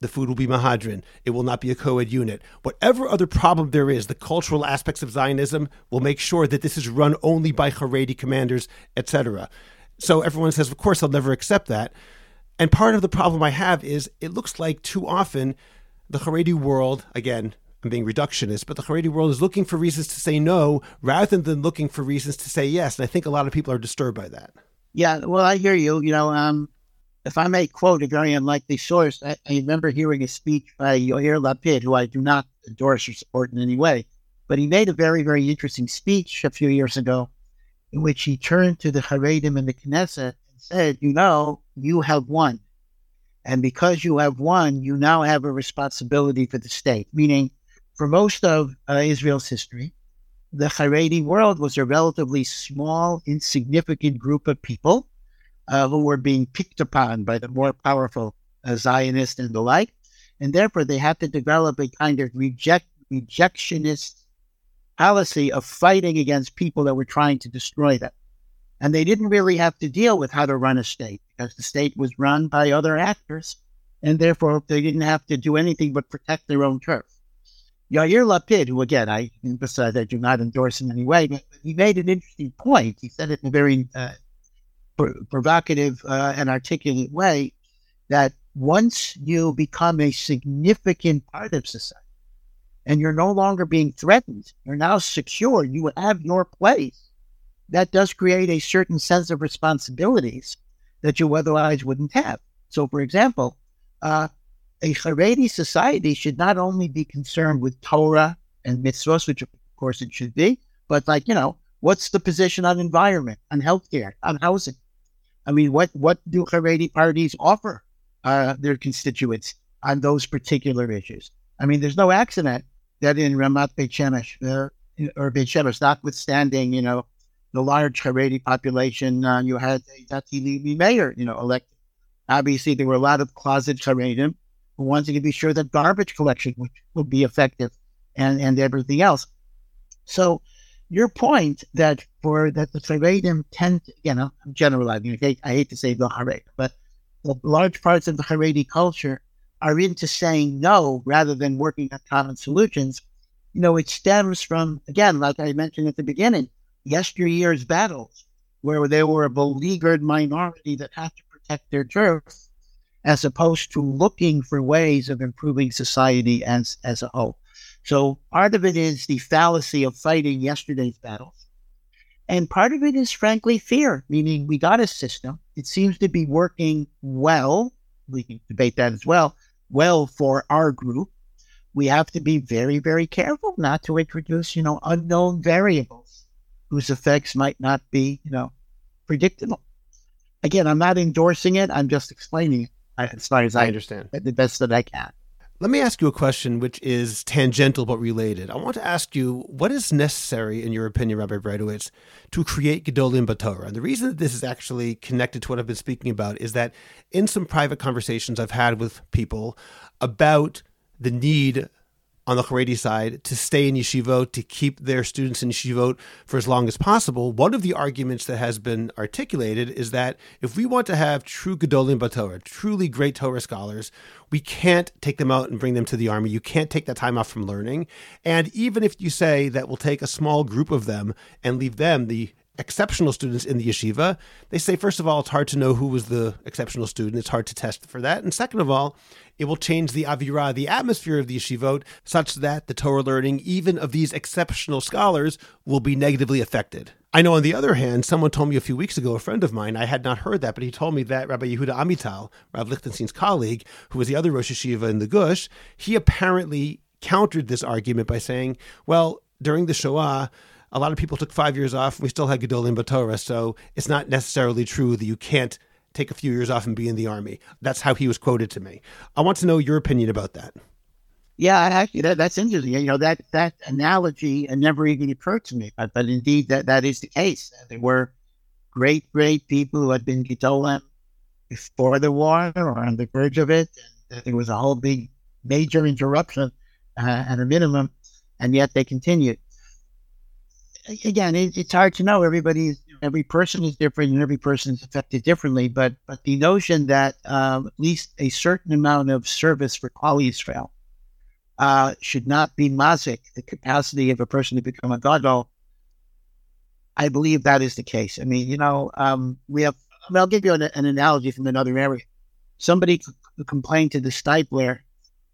The food will be Mehadrin. It will not be a co-ed unit. Whatever other problem there is, the cultural aspects of Zionism will make sure that this is run only by Haredi commanders, etc. So everyone says, of course, I'll never accept that. And part of the problem I have is it looks like too often the Haredi world, again, I'm being reductionist, but the Haredi world is looking for reasons to say no rather than looking for reasons to say yes. And I think a lot of people are disturbed by that. Yeah, well, I hear you. You know, um, if I may quote a very unlikely source, I, I remember hearing a speech by Yair Lapid, who I do not endorse or support in any way, but he made a very, very interesting speech a few years ago in which he turned to the Haredim and the Knesset and said, You know, you have won. And because you have won, you now have a responsibility for the state. Meaning, for most of uh, Israel's history, the Haredi world was a relatively small, insignificant group of people uh, who were being picked upon by the more powerful uh, Zionists and the like. And therefore, they had to develop a kind of reject, rejectionist policy of fighting against people that were trying to destroy them. And they didn't really have to deal with how to run a state because the state was run by other actors. And therefore, they didn't have to do anything but protect their own turf. Yair Lapid, who again, I emphasize I do not endorse in any way, but he made an interesting point. He said it in a very uh, provocative uh, and articulate way that once you become a significant part of society and you're no longer being threatened, you're now secure, you have your place, that does create a certain sense of responsibilities that you otherwise wouldn't have. So, for example, uh, a Haredi society should not only be concerned with Torah and mitzvahs, which of course it should be, but like, you know, what's the position on environment, on healthcare, on housing? I mean, what what do Haredi parties offer uh, their constituents on those particular issues? I mean, there's no accident that in Ramat Beit Shemesh uh, or Beit Shemesh, notwithstanding, you know, the large Haredi population, uh, you had a Dati Leumi mayor, you know, elected. Obviously, there were a lot of closet Haredim who wanted to be sure that garbage collection would, would be effective and, and everything else. So your point that for that the Haredim tend, to, you know, I'm generalizing. Okay? I hate to say the Hared, but the large parts of the Haredi culture are into saying no rather than working on common solutions. You know, it stems from again, like I mentioned at the beginning, yesteryear's battles where they were a beleaguered minority that had to protect their turf, as opposed to looking for ways of improving society as as a whole. So part of it is the fallacy of fighting yesterday's battles. And part of it is, frankly, fear, meaning we got a system. It seems to be working well. We can debate that as well. Well, for our group, we have to be very, very careful not to introduce, you know, unknown variables whose effects might not be, you know, predictable. Again, I'm not endorsing it. I'm just explaining it as far as I, I understand the best that I can. Let me ask you a question which is tangential but related. I want to ask you what is necessary, in your opinion, Rabbi Breitowitz, to create Gedolim Batorah? And the reason that this is actually connected to what I've been speaking about is that in some private conversations I've had with people about the need on the Haredi side to stay in yeshivot, to keep their students in yeshivot for as long as possible. One of the arguments that has been articulated is that if we want to have true Gedolim Batorah, truly great Torah scholars, we can't take them out and bring them to the army. You can't take that time off from learning. And even if you say that we'll take a small group of them and leave them, the exceptional students in the yeshiva, they say, first of all, it's hard to know who was the exceptional student. It's hard to test for that. And second of all, it will change the avira, the atmosphere of the yeshivot, such that the Torah learning, even of these exceptional scholars, will be negatively affected. I know, on the other hand, someone told me a few weeks ago, a friend of mine, I had not heard that, but he told me that Rabbi Yehuda Amital, Rav Lichtenstein's colleague, who was the other Rosh Yeshiva in the Gush, he apparently countered this argument by saying, well, during the Shoah, a lot of people took five years off. We still had Gedolim Batorah, so it's not necessarily true that you can't take a few years off and be in the army. That's how he was quoted to me. I want to know your opinion about that. Yeah, actually, that, that's interesting. You know, that that analogy never even occurred to me, but, but indeed, that, that is the case. There were great, great people who had been Gedolim before the war or on the verge of it. And there was a whole big major interruption uh, at a minimum, and yet they continued again, it, it's hard to know. Everybody, every person is different, and every person is affected differently. But but the notion that um, at least a certain amount of service for Klal Yisrael uh, should not be mazik, the capacity of a person to become a gadol. I believe that is the case. I mean, you know, um, we have. I mean, I'll give you an, an, analogy from another area. Somebody c- complained to the Steipler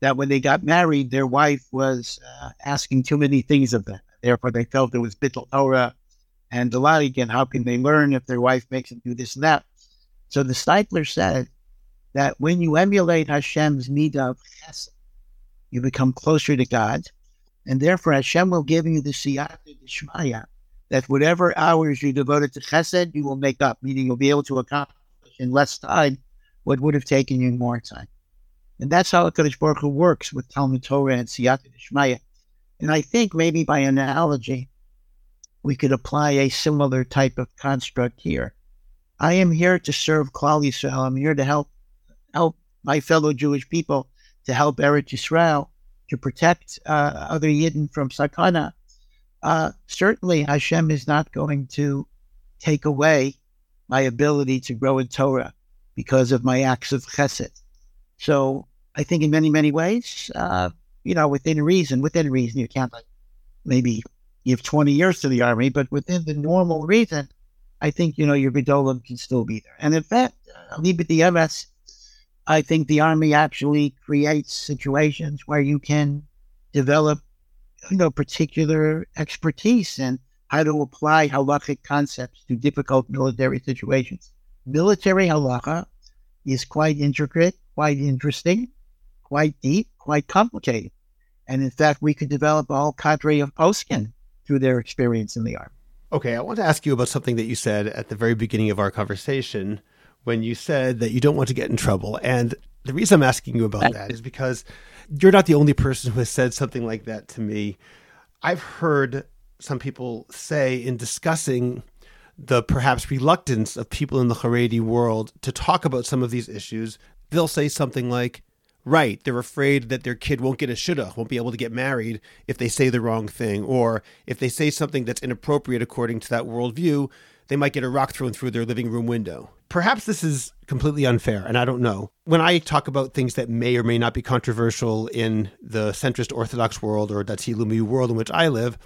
that when they got married, their wife was uh, asking too many things of them. Therefore, they felt it was bittul Torah and the like, and how can they learn if their wife makes them do this and that? So the Steipler said that when you emulate Hashem's midah of chesed, you become closer to God, and therefore Hashem will give you the siyata d'shmaya, that whatever hours you devoted to chesed, you will make up, meaning you'll be able to accomplish in less time what would have taken you more time. And that's how HaKadosh Baruch Hu works with Talmud Torah and Siyata Dishmaya. And I think maybe by analogy, we could apply a similar type of construct here. I am here to serve Klal Yisrael. I'm here to help help my fellow Jewish people, to help Eretz Yisrael, to protect uh, other Yidden from sakana. Uh, certainly, Hashem is not going to take away my ability to grow in Torah because of my acts of chesed. So I think in many, many ways, uh, you know, within reason, within reason, you can't like maybe give 20 years to the army, but within the normal reason, I think, you know, your Gedolim can still be there. And in fact, uh, the MS, I think the army actually creates situations where you can develop, you know, particular expertise and how to apply halachic concepts to difficult military situations. Military halacha is quite intricate, quite interesting, quite deep, quite complicated. And in fact, we could develop a whole cadre of poskim through their experience in the army. Okay, I want to ask you about something that you said at the very beginning of our conversation when you said that you don't want to get in trouble. And the reason I'm asking you about that is because you're not the only person who has said something like that to me. I've heard some people say in discussing the perhaps reluctance of people in the Haredi world to talk about some of these issues, they'll say something like, Right, they're afraid that their kid won't get a shidduch, won't be able to get married if they say the wrong thing, or if they say something that's inappropriate according to that worldview, they might get a rock thrown through their living room window. Perhaps this is completely unfair, and I don't know. When I talk about things that may or may not be controversial in the centrist Orthodox world or Dati Leumi world in which I live,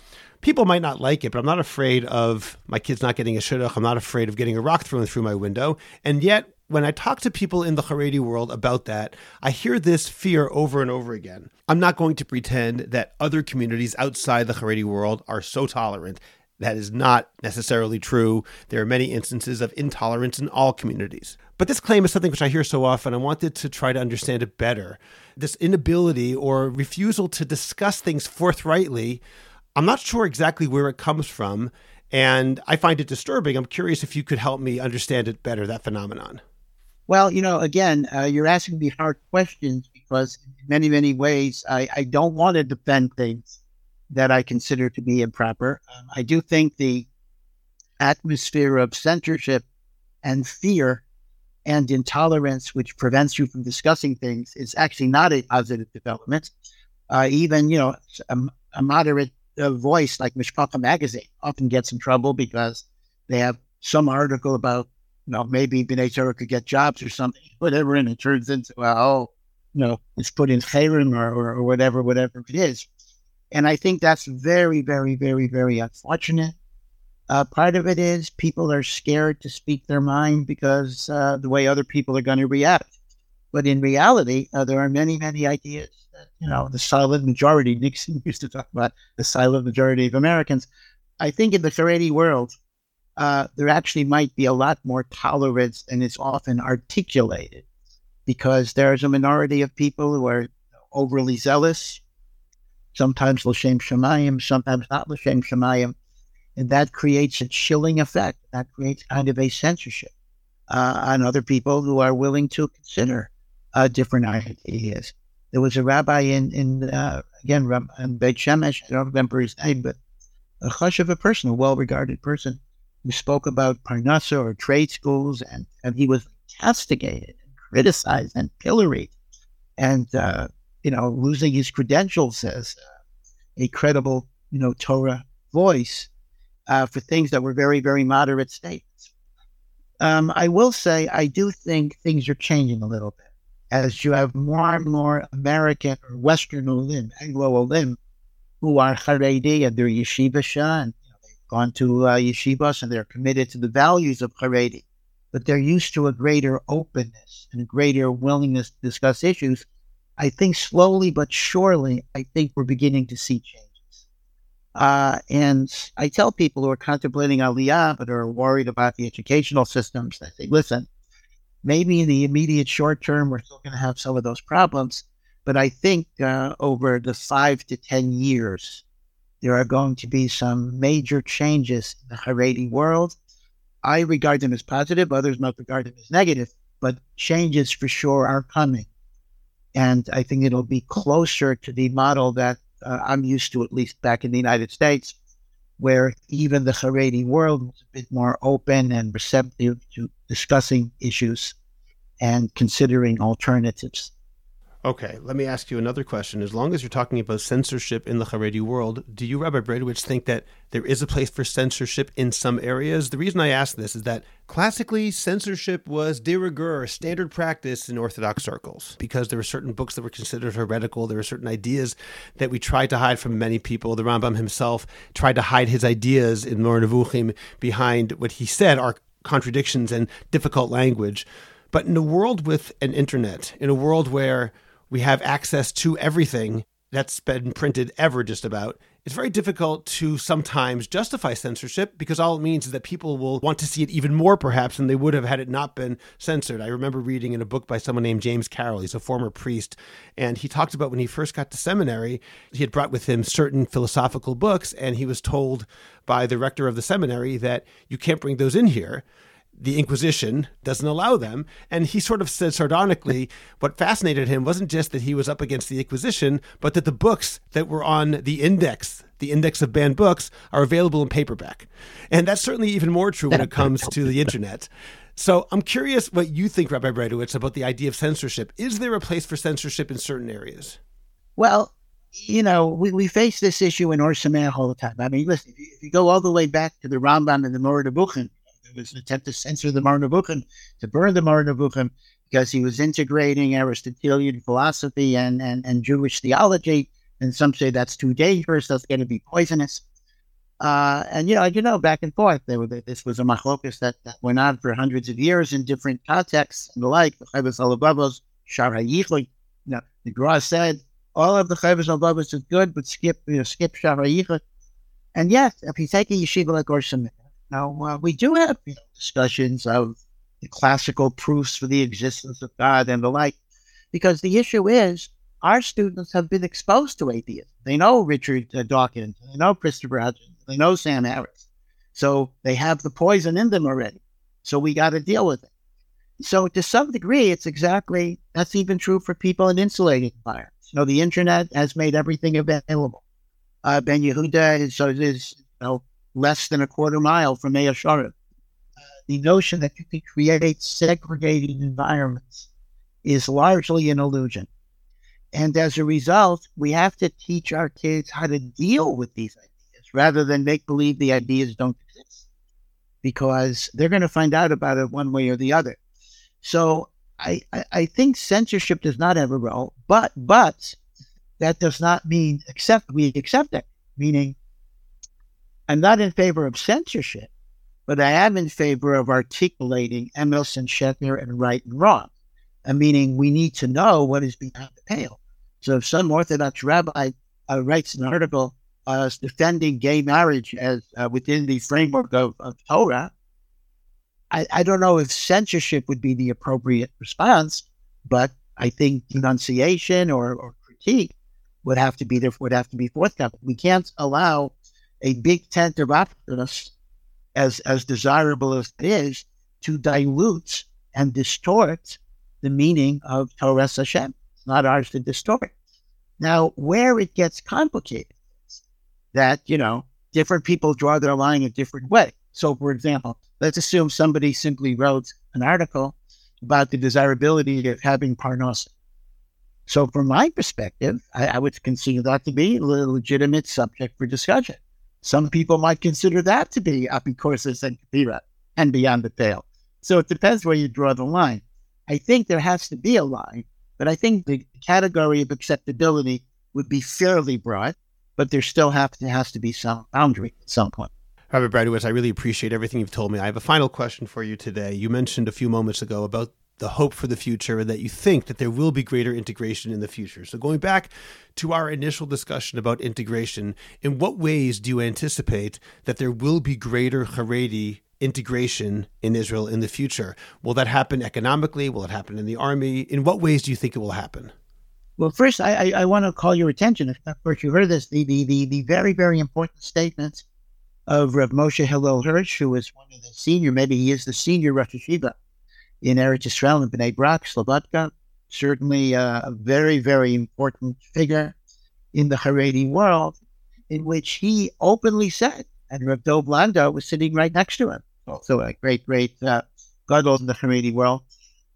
people might not like it, but I'm not afraid of my kids not getting a shidduch. I'm not afraid of getting a rock thrown through my window. And yet, when I talk to people in the Haredi world about that, I hear this fear over and over again. I'm not going to pretend that other communities outside the Haredi world are so tolerant. That is not necessarily true. There are many instances of intolerance in all communities. But this claim is something which I hear so often. I wanted to try to understand it better. This inability or refusal to discuss things forthrightly I'm not sure exactly where it comes from, and I find it disturbing. I'm curious if you could help me understand it better, that phenomenon. Well, you know, again, uh, you're asking me hard questions because in many, many ways, I, I don't want to defend things that I consider to be improper. Um, I do think the atmosphere of censorship and fear and intolerance, which prevents you from discussing things, is actually not a positive development. Uh, even, you know, a, a moderate a voice like Mishpacha magazine often gets in trouble because they have some article about, you know, maybe B'nai could get jobs or something, whatever, and it turns into, well, oh, you know, it's put in Chayrim or, or, or whatever, whatever it is. And I think that's very, very, very, very unfortunate. Uh, part of it is people are scared to speak their mind because uh, the way other people are going to react. But in reality, uh, there are many, many ideas you know, the silent majority. Nixon used to talk about the silent majority of Americans. I think in the Haredi world, uh, there actually might be a lot more tolerance than is often articulated because there's a minority of people who are overly zealous, sometimes L'Shem Shemayim, sometimes not L'Shem Shemayim. And that creates a chilling effect. That creates kind of a censorship uh, on other people who are willing to consider uh, different ideas. There was a rabbi in, in uh, again, in Beit Shemesh, I don't remember his name, but a hush of a person, a well regarded person, who spoke about Parnassa or trade schools, and, and he was castigated and criticized and pilloried, and, uh, you know, losing his credentials as uh, a credible, you know, Torah voice uh, for things that were very, very moderate statements. Um, I will say, I do think things are changing a little bit as you have more and more American or Western Olim, Anglo Olim, who are Haredi and they're yeshiva shah and gone to uh, yeshivas and they're committed to the values of Haredi, but they're used to a greater openness and a greater willingness to discuss issues. I think slowly but surely, I think we're beginning to see changes. Uh, and I tell people who are contemplating Aliyah but are worried about the educational systems, I say, listen, maybe in the immediate short term, we're still going to have some of those problems. But I think uh, over the five to 10 years, there are going to be some major changes in the Haredi world. I regard them as positive, others might regard them as negative, but changes for sure are coming. And I think it'll be closer to the model that uh, I'm used to, at least back in the United States, where even the Haredi world was a bit more open and receptive to discussing issues and considering alternatives. Okay, let me ask you another question. As long as you're talking about censorship in the Haredi world, do you, Rabbi Breitowitz, think that there is a place for censorship in some areas? The reason I ask this is that classically, censorship was de rigueur, standard practice in Orthodox circles, because there were certain books that were considered heretical. There were certain ideas that we tried to hide from many people. The Rambam himself tried to hide his ideas in Moreh Nevuchim behind what he said are contradictions and difficult language. But in a world with an internet, in a world where we have access to everything that's been printed ever just about it's very difficult to sometimes justify censorship because all it means is that people will want to see it even more perhaps than they would have had it not been censored. I remember reading in a book by someone named James Carroll. He's a former priest, and he talked about when he first got to seminary, he had brought with him certain philosophical books, and he was told by the rector of the seminary that you can't bring those in here the Inquisition doesn't allow them. And he sort of said sardonically, what fascinated him wasn't just that he was up against the Inquisition, but that the books that were on the index, the index of banned books, are available in paperback. And that's certainly even more true when it comes to the internet. So I'm curious what you think, Rabbi Breitowitz, about the idea of censorship. Is there a place for censorship in certain areas? Well, you know, we, we face this issue in Or Sameach all the time. I mean, listen, if you, if you, go all the way back to the Rambam and the Moreh Nevuchim, was an attempt to censor the Moreh Nevuchim, to burn the Moreh Nevuchim, because he was integrating Aristotelian philosophy and, and, and Jewish theology. And some say that's too dangerous, that's going to be poisonous. Uh, and, you know, you know, back and forth, there were, this was a machlokas that, that went on for hundreds of years in different contexts and the like. The Chovos HaLevavos, Shar HaYichud, you know, the Gra said, all of the Chovos HaLevavos is good, but skip, you know, skip Shar HaYichud. And yes, if you take a yeshiva like Or Sameach, now, uh, we do have you know, discussions of the classical proofs for the existence of God and the like, because the issue is our students have been exposed to atheism. They know Richard uh, Dawkins, they know Christopher Hitchens, they know Sam Harris. So they have the poison in them already. So we got to deal with it. So to some degree, it's exactly that's even true for people in insulated environments. You know, the internet has made everything available. Uh, ben Yehuda is, is you know, less than a quarter mile from Shearim. Uh, the notion that you can create segregated environments is largely an illusion. And as a result, we have to teach our kids how to deal with these ideas rather than make believe the ideas don't exist because they're going to find out about it one way or the other. So I, I, I think censorship does not have a role, but but that does not mean accept we accept it, meaning I'm not in favor of censorship, but I am in favor of articulating emes and sheker and right and wrong. Uh, meaning we need to know what is behind the pale. So if some Orthodox rabbi uh, writes an article uh, defending gay marriage as uh, within the framework of, of Torah, I, I, don't know if censorship would be the appropriate response, but I think denunciation or, or critique would have to be there would have to be forthcoming. We can't allow a big tent of optimists, as as desirable as it is, to dilute and distort the meaning of Torah Hashem. It's not ours to distort. Now, where it gets complicated is that, you know, different people draw their line a different way. So, for example, let's assume somebody simply wrote an article about the desirability of having parnos. So, from my perspective, I, I would consider that to be a legitimate subject for discussion. Some people might consider that to be apikosis and kapira and beyond the pale. So it depends where you draw the line. I think there has to be a line, but I think the category of acceptability would be fairly broad, but there still have to, has to be some boundary at some point. Rabbi Breitowitz, I really appreciate everything you've told me. I have a final question for you today. You mentioned a few moments ago about the hope for the future and that you think that there will be greater integration in the future. So, going back to our initial discussion about integration, in what ways do you anticipate that there will be greater Haredi integration in Israel in the future? Will that happen economically? Will it happen in the army? In what ways do you think it will happen? Well, first, I, I, I want to call your attention. Of course, you heard this the, the, the, the very, very important statements of Rav Moshe Hillel Hirsch, who is one of the senior, maybe he is the senior Rosh Yeshiva in Eretz Israel and Bnei Brak, Slobodka, certainly uh, a very, very important figure in the Haredi world, in which he openly said, and Rav Dov Landau was sitting right next to him, also a great, great uh, gadol in the Haredi world,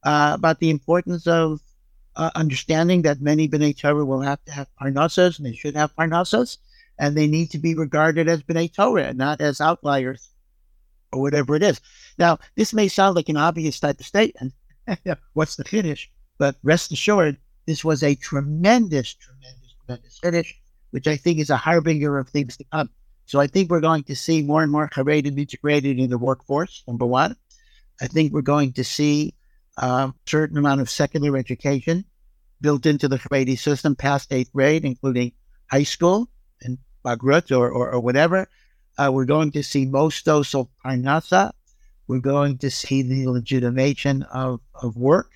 uh, about the importance of uh, understanding that many B'nai Torah will have to have parnassas, and they should have parnassas, and they need to be regarded as B'nai Torah, not as outliers or whatever it is. Now, this may sound like an obvious type of statement. What's the finish? But rest assured, this was a tremendous, tremendous, tremendous finish, which I think is a harbinger of things to come. So I think we're going to see more and more Haredim integrated in the workforce, number one. I think we're going to see a um, certain amount of secular education built into the Haredi system past eighth grade, including high school and Bagrut or, or, or whatever. Uh, we're going to see most dose of Parnasa. We're going to see the legitimation of, of work.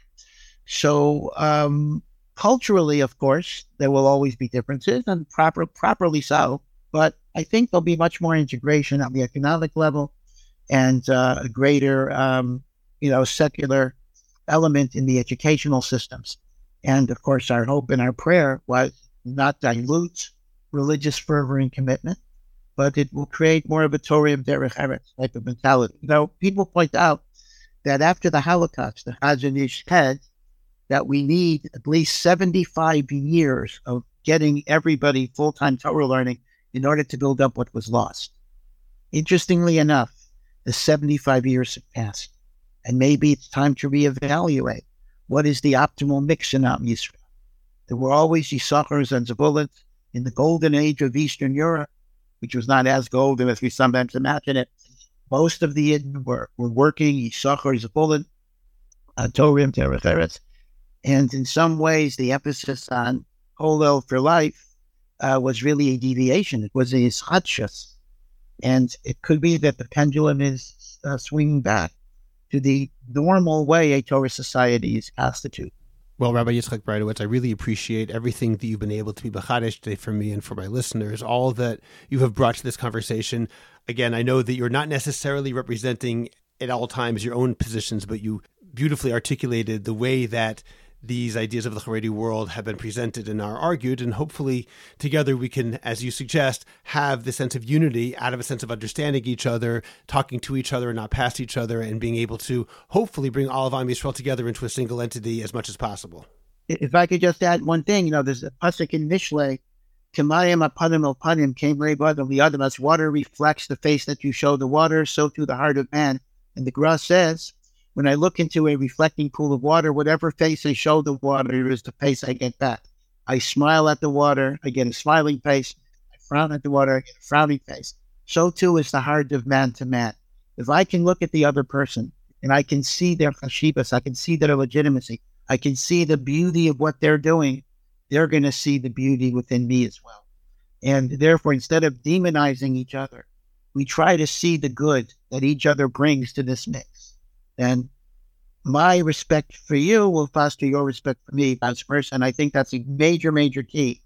So, um, culturally, of course, there will always be differences, and proper, properly so. But I think there'll be much more integration on the economic level and uh, a greater, um, you know, secular element in the educational systems. And of course, our hope and our prayer was not dilute religious fervor and commitment, but it will create more of a Torah Derech Eretz type of mentality. Now, people point out that after the Holocaust, the Chazon Ish said that we need at least 75 years of getting everybody full time Torah learning in order to build up what was lost. Interestingly enough, the 75 years have passed, and maybe it's time to reevaluate what is the optimal mix in Am Yisrael. There were always Yisachars and Zabulans in the golden age of Eastern Europe which was not as golden as we sometimes imagine it. Most of the Yidden were, were working, Yisachar, Zabulon, uh, Torim, Terecheres. And in some ways, the emphasis on kollel for life uh, was really a deviation. It was a ischatshus. And it could be that the pendulum is uh, swinging back to the normal way a Torah society is constituted. Well, Rabbi Yitzchak Breitowitz, I really appreciate everything that you've been able to be mechadesh today for me and for my listeners, all that you have brought to this conversation. Again, I know that you're not necessarily representing at all times your own positions, but you beautifully articulated the way that these ideas of the Haredi world have been presented and are argued, and hopefully together we can, as you suggest, have the sense of unity out of a sense of understanding each other, talking to each other and not past each other, and being able to hopefully bring all of Am Yisrael together into a single entity as much as possible. If I could just add one thing, you know, there's a pasuk in Mishlei, Kamayim apanim el panim came of the as water reflects the face that you show the water, so too the heart of man. And the Gra says, when I look into a reflecting pool of water, whatever face I show the water is the face I get back. I smile at the water, I get a smiling face. I frown at the water, I get a frowning face. So too is the heart of man to man. If I can look at the other person and I can see their chashivas, I can see their legitimacy, I can see the beauty of what they're doing, they're going to see the beauty within me as well. And therefore, instead of demonizing each other, we try to see the good that each other brings to this mix. And my respect for you will foster your respect for me as a person. I think that's a major, major key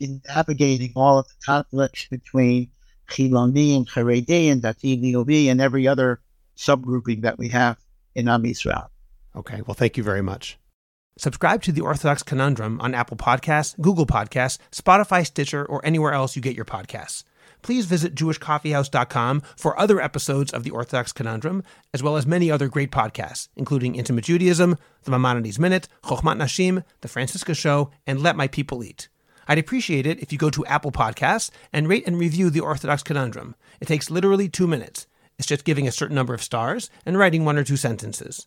in navigating all of the conflicts between Chiloni and Haredi and Dati Leumi and every other subgrouping that we have in Am Yisrael. Okay, well, thank you very much. Subscribe to the Orthodox Conundrum on Apple Podcasts, Google Podcasts, Spotify, Stitcher, or anywhere else you get your podcasts please visit jewishcoffeehouse.com for other episodes of the Orthodox Conundrum, as well as many other great podcasts, including Intimate Judaism, The Maimonides Minute, Chochmat Nashim, The Franciska Show, and Let My People Eat. I'd appreciate it if you go to Apple Podcasts and rate and review the Orthodox Conundrum. It takes literally two minutes. It's just giving a certain number of stars and writing one or two sentences